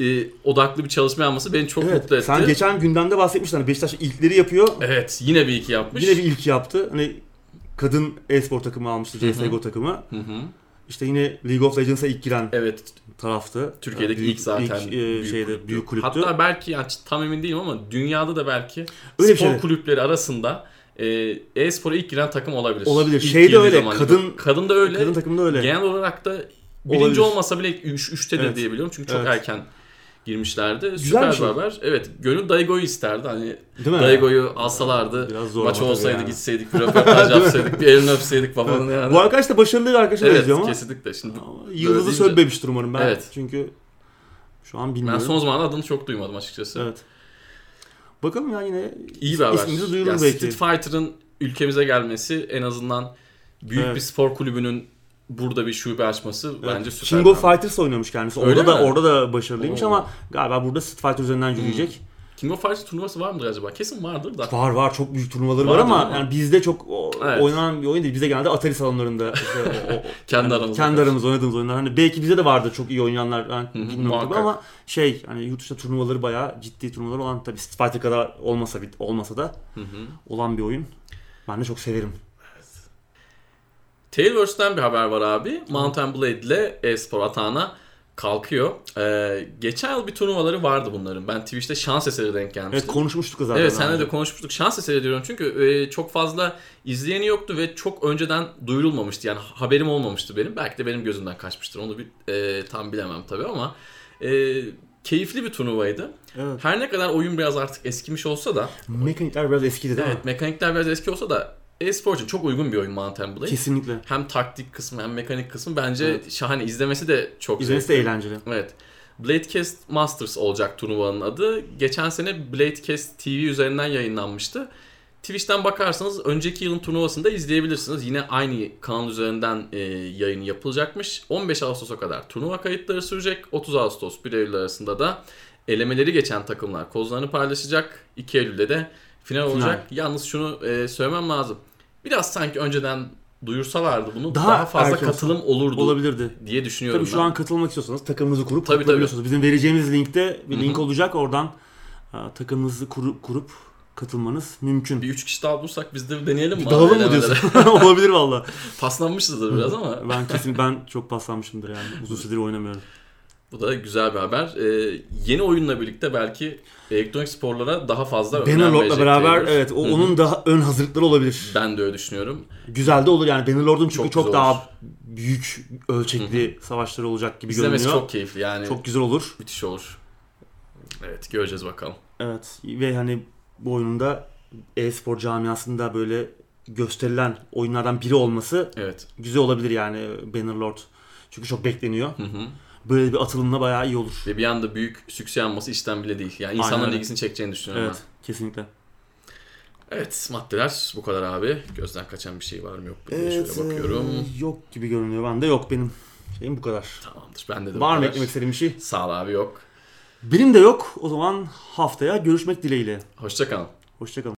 e, odaklı bir çalışma yapması beni çok evet, mutlu etti. Sen geçen gündemde bahsetmiştin. Hani Beşiktaş ilkleri yapıyor. Evet, yine bir iki yapmış. Yine bir ilk yaptı. Hani kadın e-spor takımı almıştı. CSGO takımı. Hı hı. İşte yine League of Legends'a ilk giren Evet, taraftı. Türkiye'deki Yani ilk zaten ilk, e, büyük şeyde kulüptü. büyük kulüptü. Hatta belki yani tam emin değilim ama dünyada da belki Öyle spor şey. kulüpleri arasında e-spora ilk giren takım olabilir. Olabilir. İlk Şey de öyle, zaman. kadın- kadın da öyle. Kadın takımda öyle. Genel olarak da birinci Olabilir. olmasa bile 3 üçtedir Evet. diye biliyorum. Çünkü çok Evet. erken girmişlerdi. Güzel Süper şey. haber. Evet, gönül Daigo'yu isterdi. Hani? Daigo'yu alsalardı. Biraz zor Maç olsaydı yani. gitseydik, bir röportaj yapsaydık, bir elini öpseydik babanın yani. Bu arkadaş da başarılı bir arkadaşa evet, benziyor ama. kesinlikle. Şimdi ama Yıldızı deyince- sönmemiştir umarım ben. Evet. Çünkü şu an Ben bilmiyorum. son zamanlarda adını çok duymadım açıkçası. Evet. Bakalım ya yine İyi bir haber. İsmimizi duyurur Yani belki. Street Fighter'ın ülkemize gelmesi en azından büyük Evet. bir spor kulübünün burada bir şube açması bence süper. King of. Fighters oynuyormuş kendisi. Öyle orada da mi? orada da başarılıymış Oo. ama galiba burada Street Fighter üzerinden yürüyecek. King of Fighters turnuvası var mıdır acaba? Kesin vardır da. Var var çok büyük turnuvaları var Vardır ama ama. yani bizde çok o- Evet. oynanan bir oyun değil. Bizde genelde Atari salonlarında işte o- o- Kendi yani aramızda. kendi aramızda oynadığımız oyunlar. Hani belki bize de vardır çok iyi oynayanlar. Ben bilmiyorum tabii ama şey hani yurt dışında turnuvaları bayağı ciddi turnuvalar olan tabii Street Fighter kadar olmasa bir olmasa da olan bir oyun. Ben de çok severim. Tailverse'den bir haber var abi. Mountain Blade ile e-spor atağına kalkıyor. Ee, geçen yıl bir turnuvaları vardı bunların. Ben Twitch'te şans eseri denk gelmiştim. Evet konuşmuştuk zaten. Evet önce. de konuşmuştuk. Şans eseri diyorum çünkü e, çok fazla izleyeni yoktu ve çok önceden duyurulmamıştı. Yani haberim olmamıştı benim. Belki de benim gözümden kaçmıştır. Onu bir, e, tam bilemem tabii ama e, keyifli bir turnuvaydı. Evet. Her ne kadar oyun biraz artık eskimiş olsa da Mekanikler biraz eskidi değil evet mi? mekanikler biraz eski olsa da e-spor için çok uygun bir oyun Mountain Blade. Kesinlikle. Hem taktik kısmı hem mekanik kısmı bence Evet. şahane. İzlemesi de çok İzlemesi de zevkli. eğlenceli. Evet. Bladecast Masters olacak turnuvanın adı. Geçen sene Bladecast TV üzerinden yayınlanmıştı. Twitch'ten bakarsanız önceki yılın turnuvasını da izleyebilirsiniz. Yine aynı kanal üzerinden e, yayın yapılacakmış. 15 Ağustos'a kadar turnuva kayıtları sürecek. 30 Ağustos 1 Eylül arasında da elemeleri geçen takımlar kozlarını paylaşacak. 2 Eylül'de de final olacak. Yalnız şunu e, söylemem lazım. Biraz sanki önceden duyursalardı bunu daha, Daha fazla katılım olurdu Olabilirdi. diye düşünüyorum Tabii şu ben. an katılmak istiyorsanız takımınızı kurup Tabii, katılabiliyorsunuz. Bizim vereceğimiz linkte bir link olacak. Oradan e, takımınızı kurup, kurup katılmanız mümkün. Bir üç kişi daha bulursak biz de deneyelim mi? Dağılım abi mı diyorsun? Olabilir valla. Paslanmışızdır biraz ama Ben kesin ben çok paslanmışımdır yani. Uzun süredir oynamıyorum. Bu da güzel bir haber. Ee, yeni oyunla birlikte belki elektronik sporlara daha fazla Bannerlord'la beraber diyebiliriz. evet o, onun daha ön hazırlıkları olabilir. Ben de öyle düşünüyorum. Güzel de olur yani Bannerlord'un çünkü Çok çok, daha olur. büyük ölçekli savaşları olacak gibi İzlemesi görünüyor. çok keyifli yani. Çok güzel olur. müthiş olur. Evet göreceğiz bakalım. Evet ve hani bu oyunun da e-spor camiasında böyle gösterilen oyunlardan biri olması Evet. güzel olabilir yani Bannerlord. Çünkü çok bekleniyor. Hı hı. Böyle bir atılımla bayağı iyi olur. Ve bir anda büyük sükse yanması işten bile değil. Yani insanların öyle. ilgisini çekeceğini düşünüyorum Evet, kesinlikle. ben. Evet maddeler bu kadar abi. Gözden kaçan bir şey var mı yok mu diye şöyle bakıyorum. e, yok gibi görünüyor. Ben de yok benim şeyim bu kadar. Tamamdır. Bende de Var mı eklemek istediğim bir şey? Sağ ol abi yok. Benim de yok. O zaman haftaya görüşmek dileğiyle. Hoşça kalın. Hoşçakalın.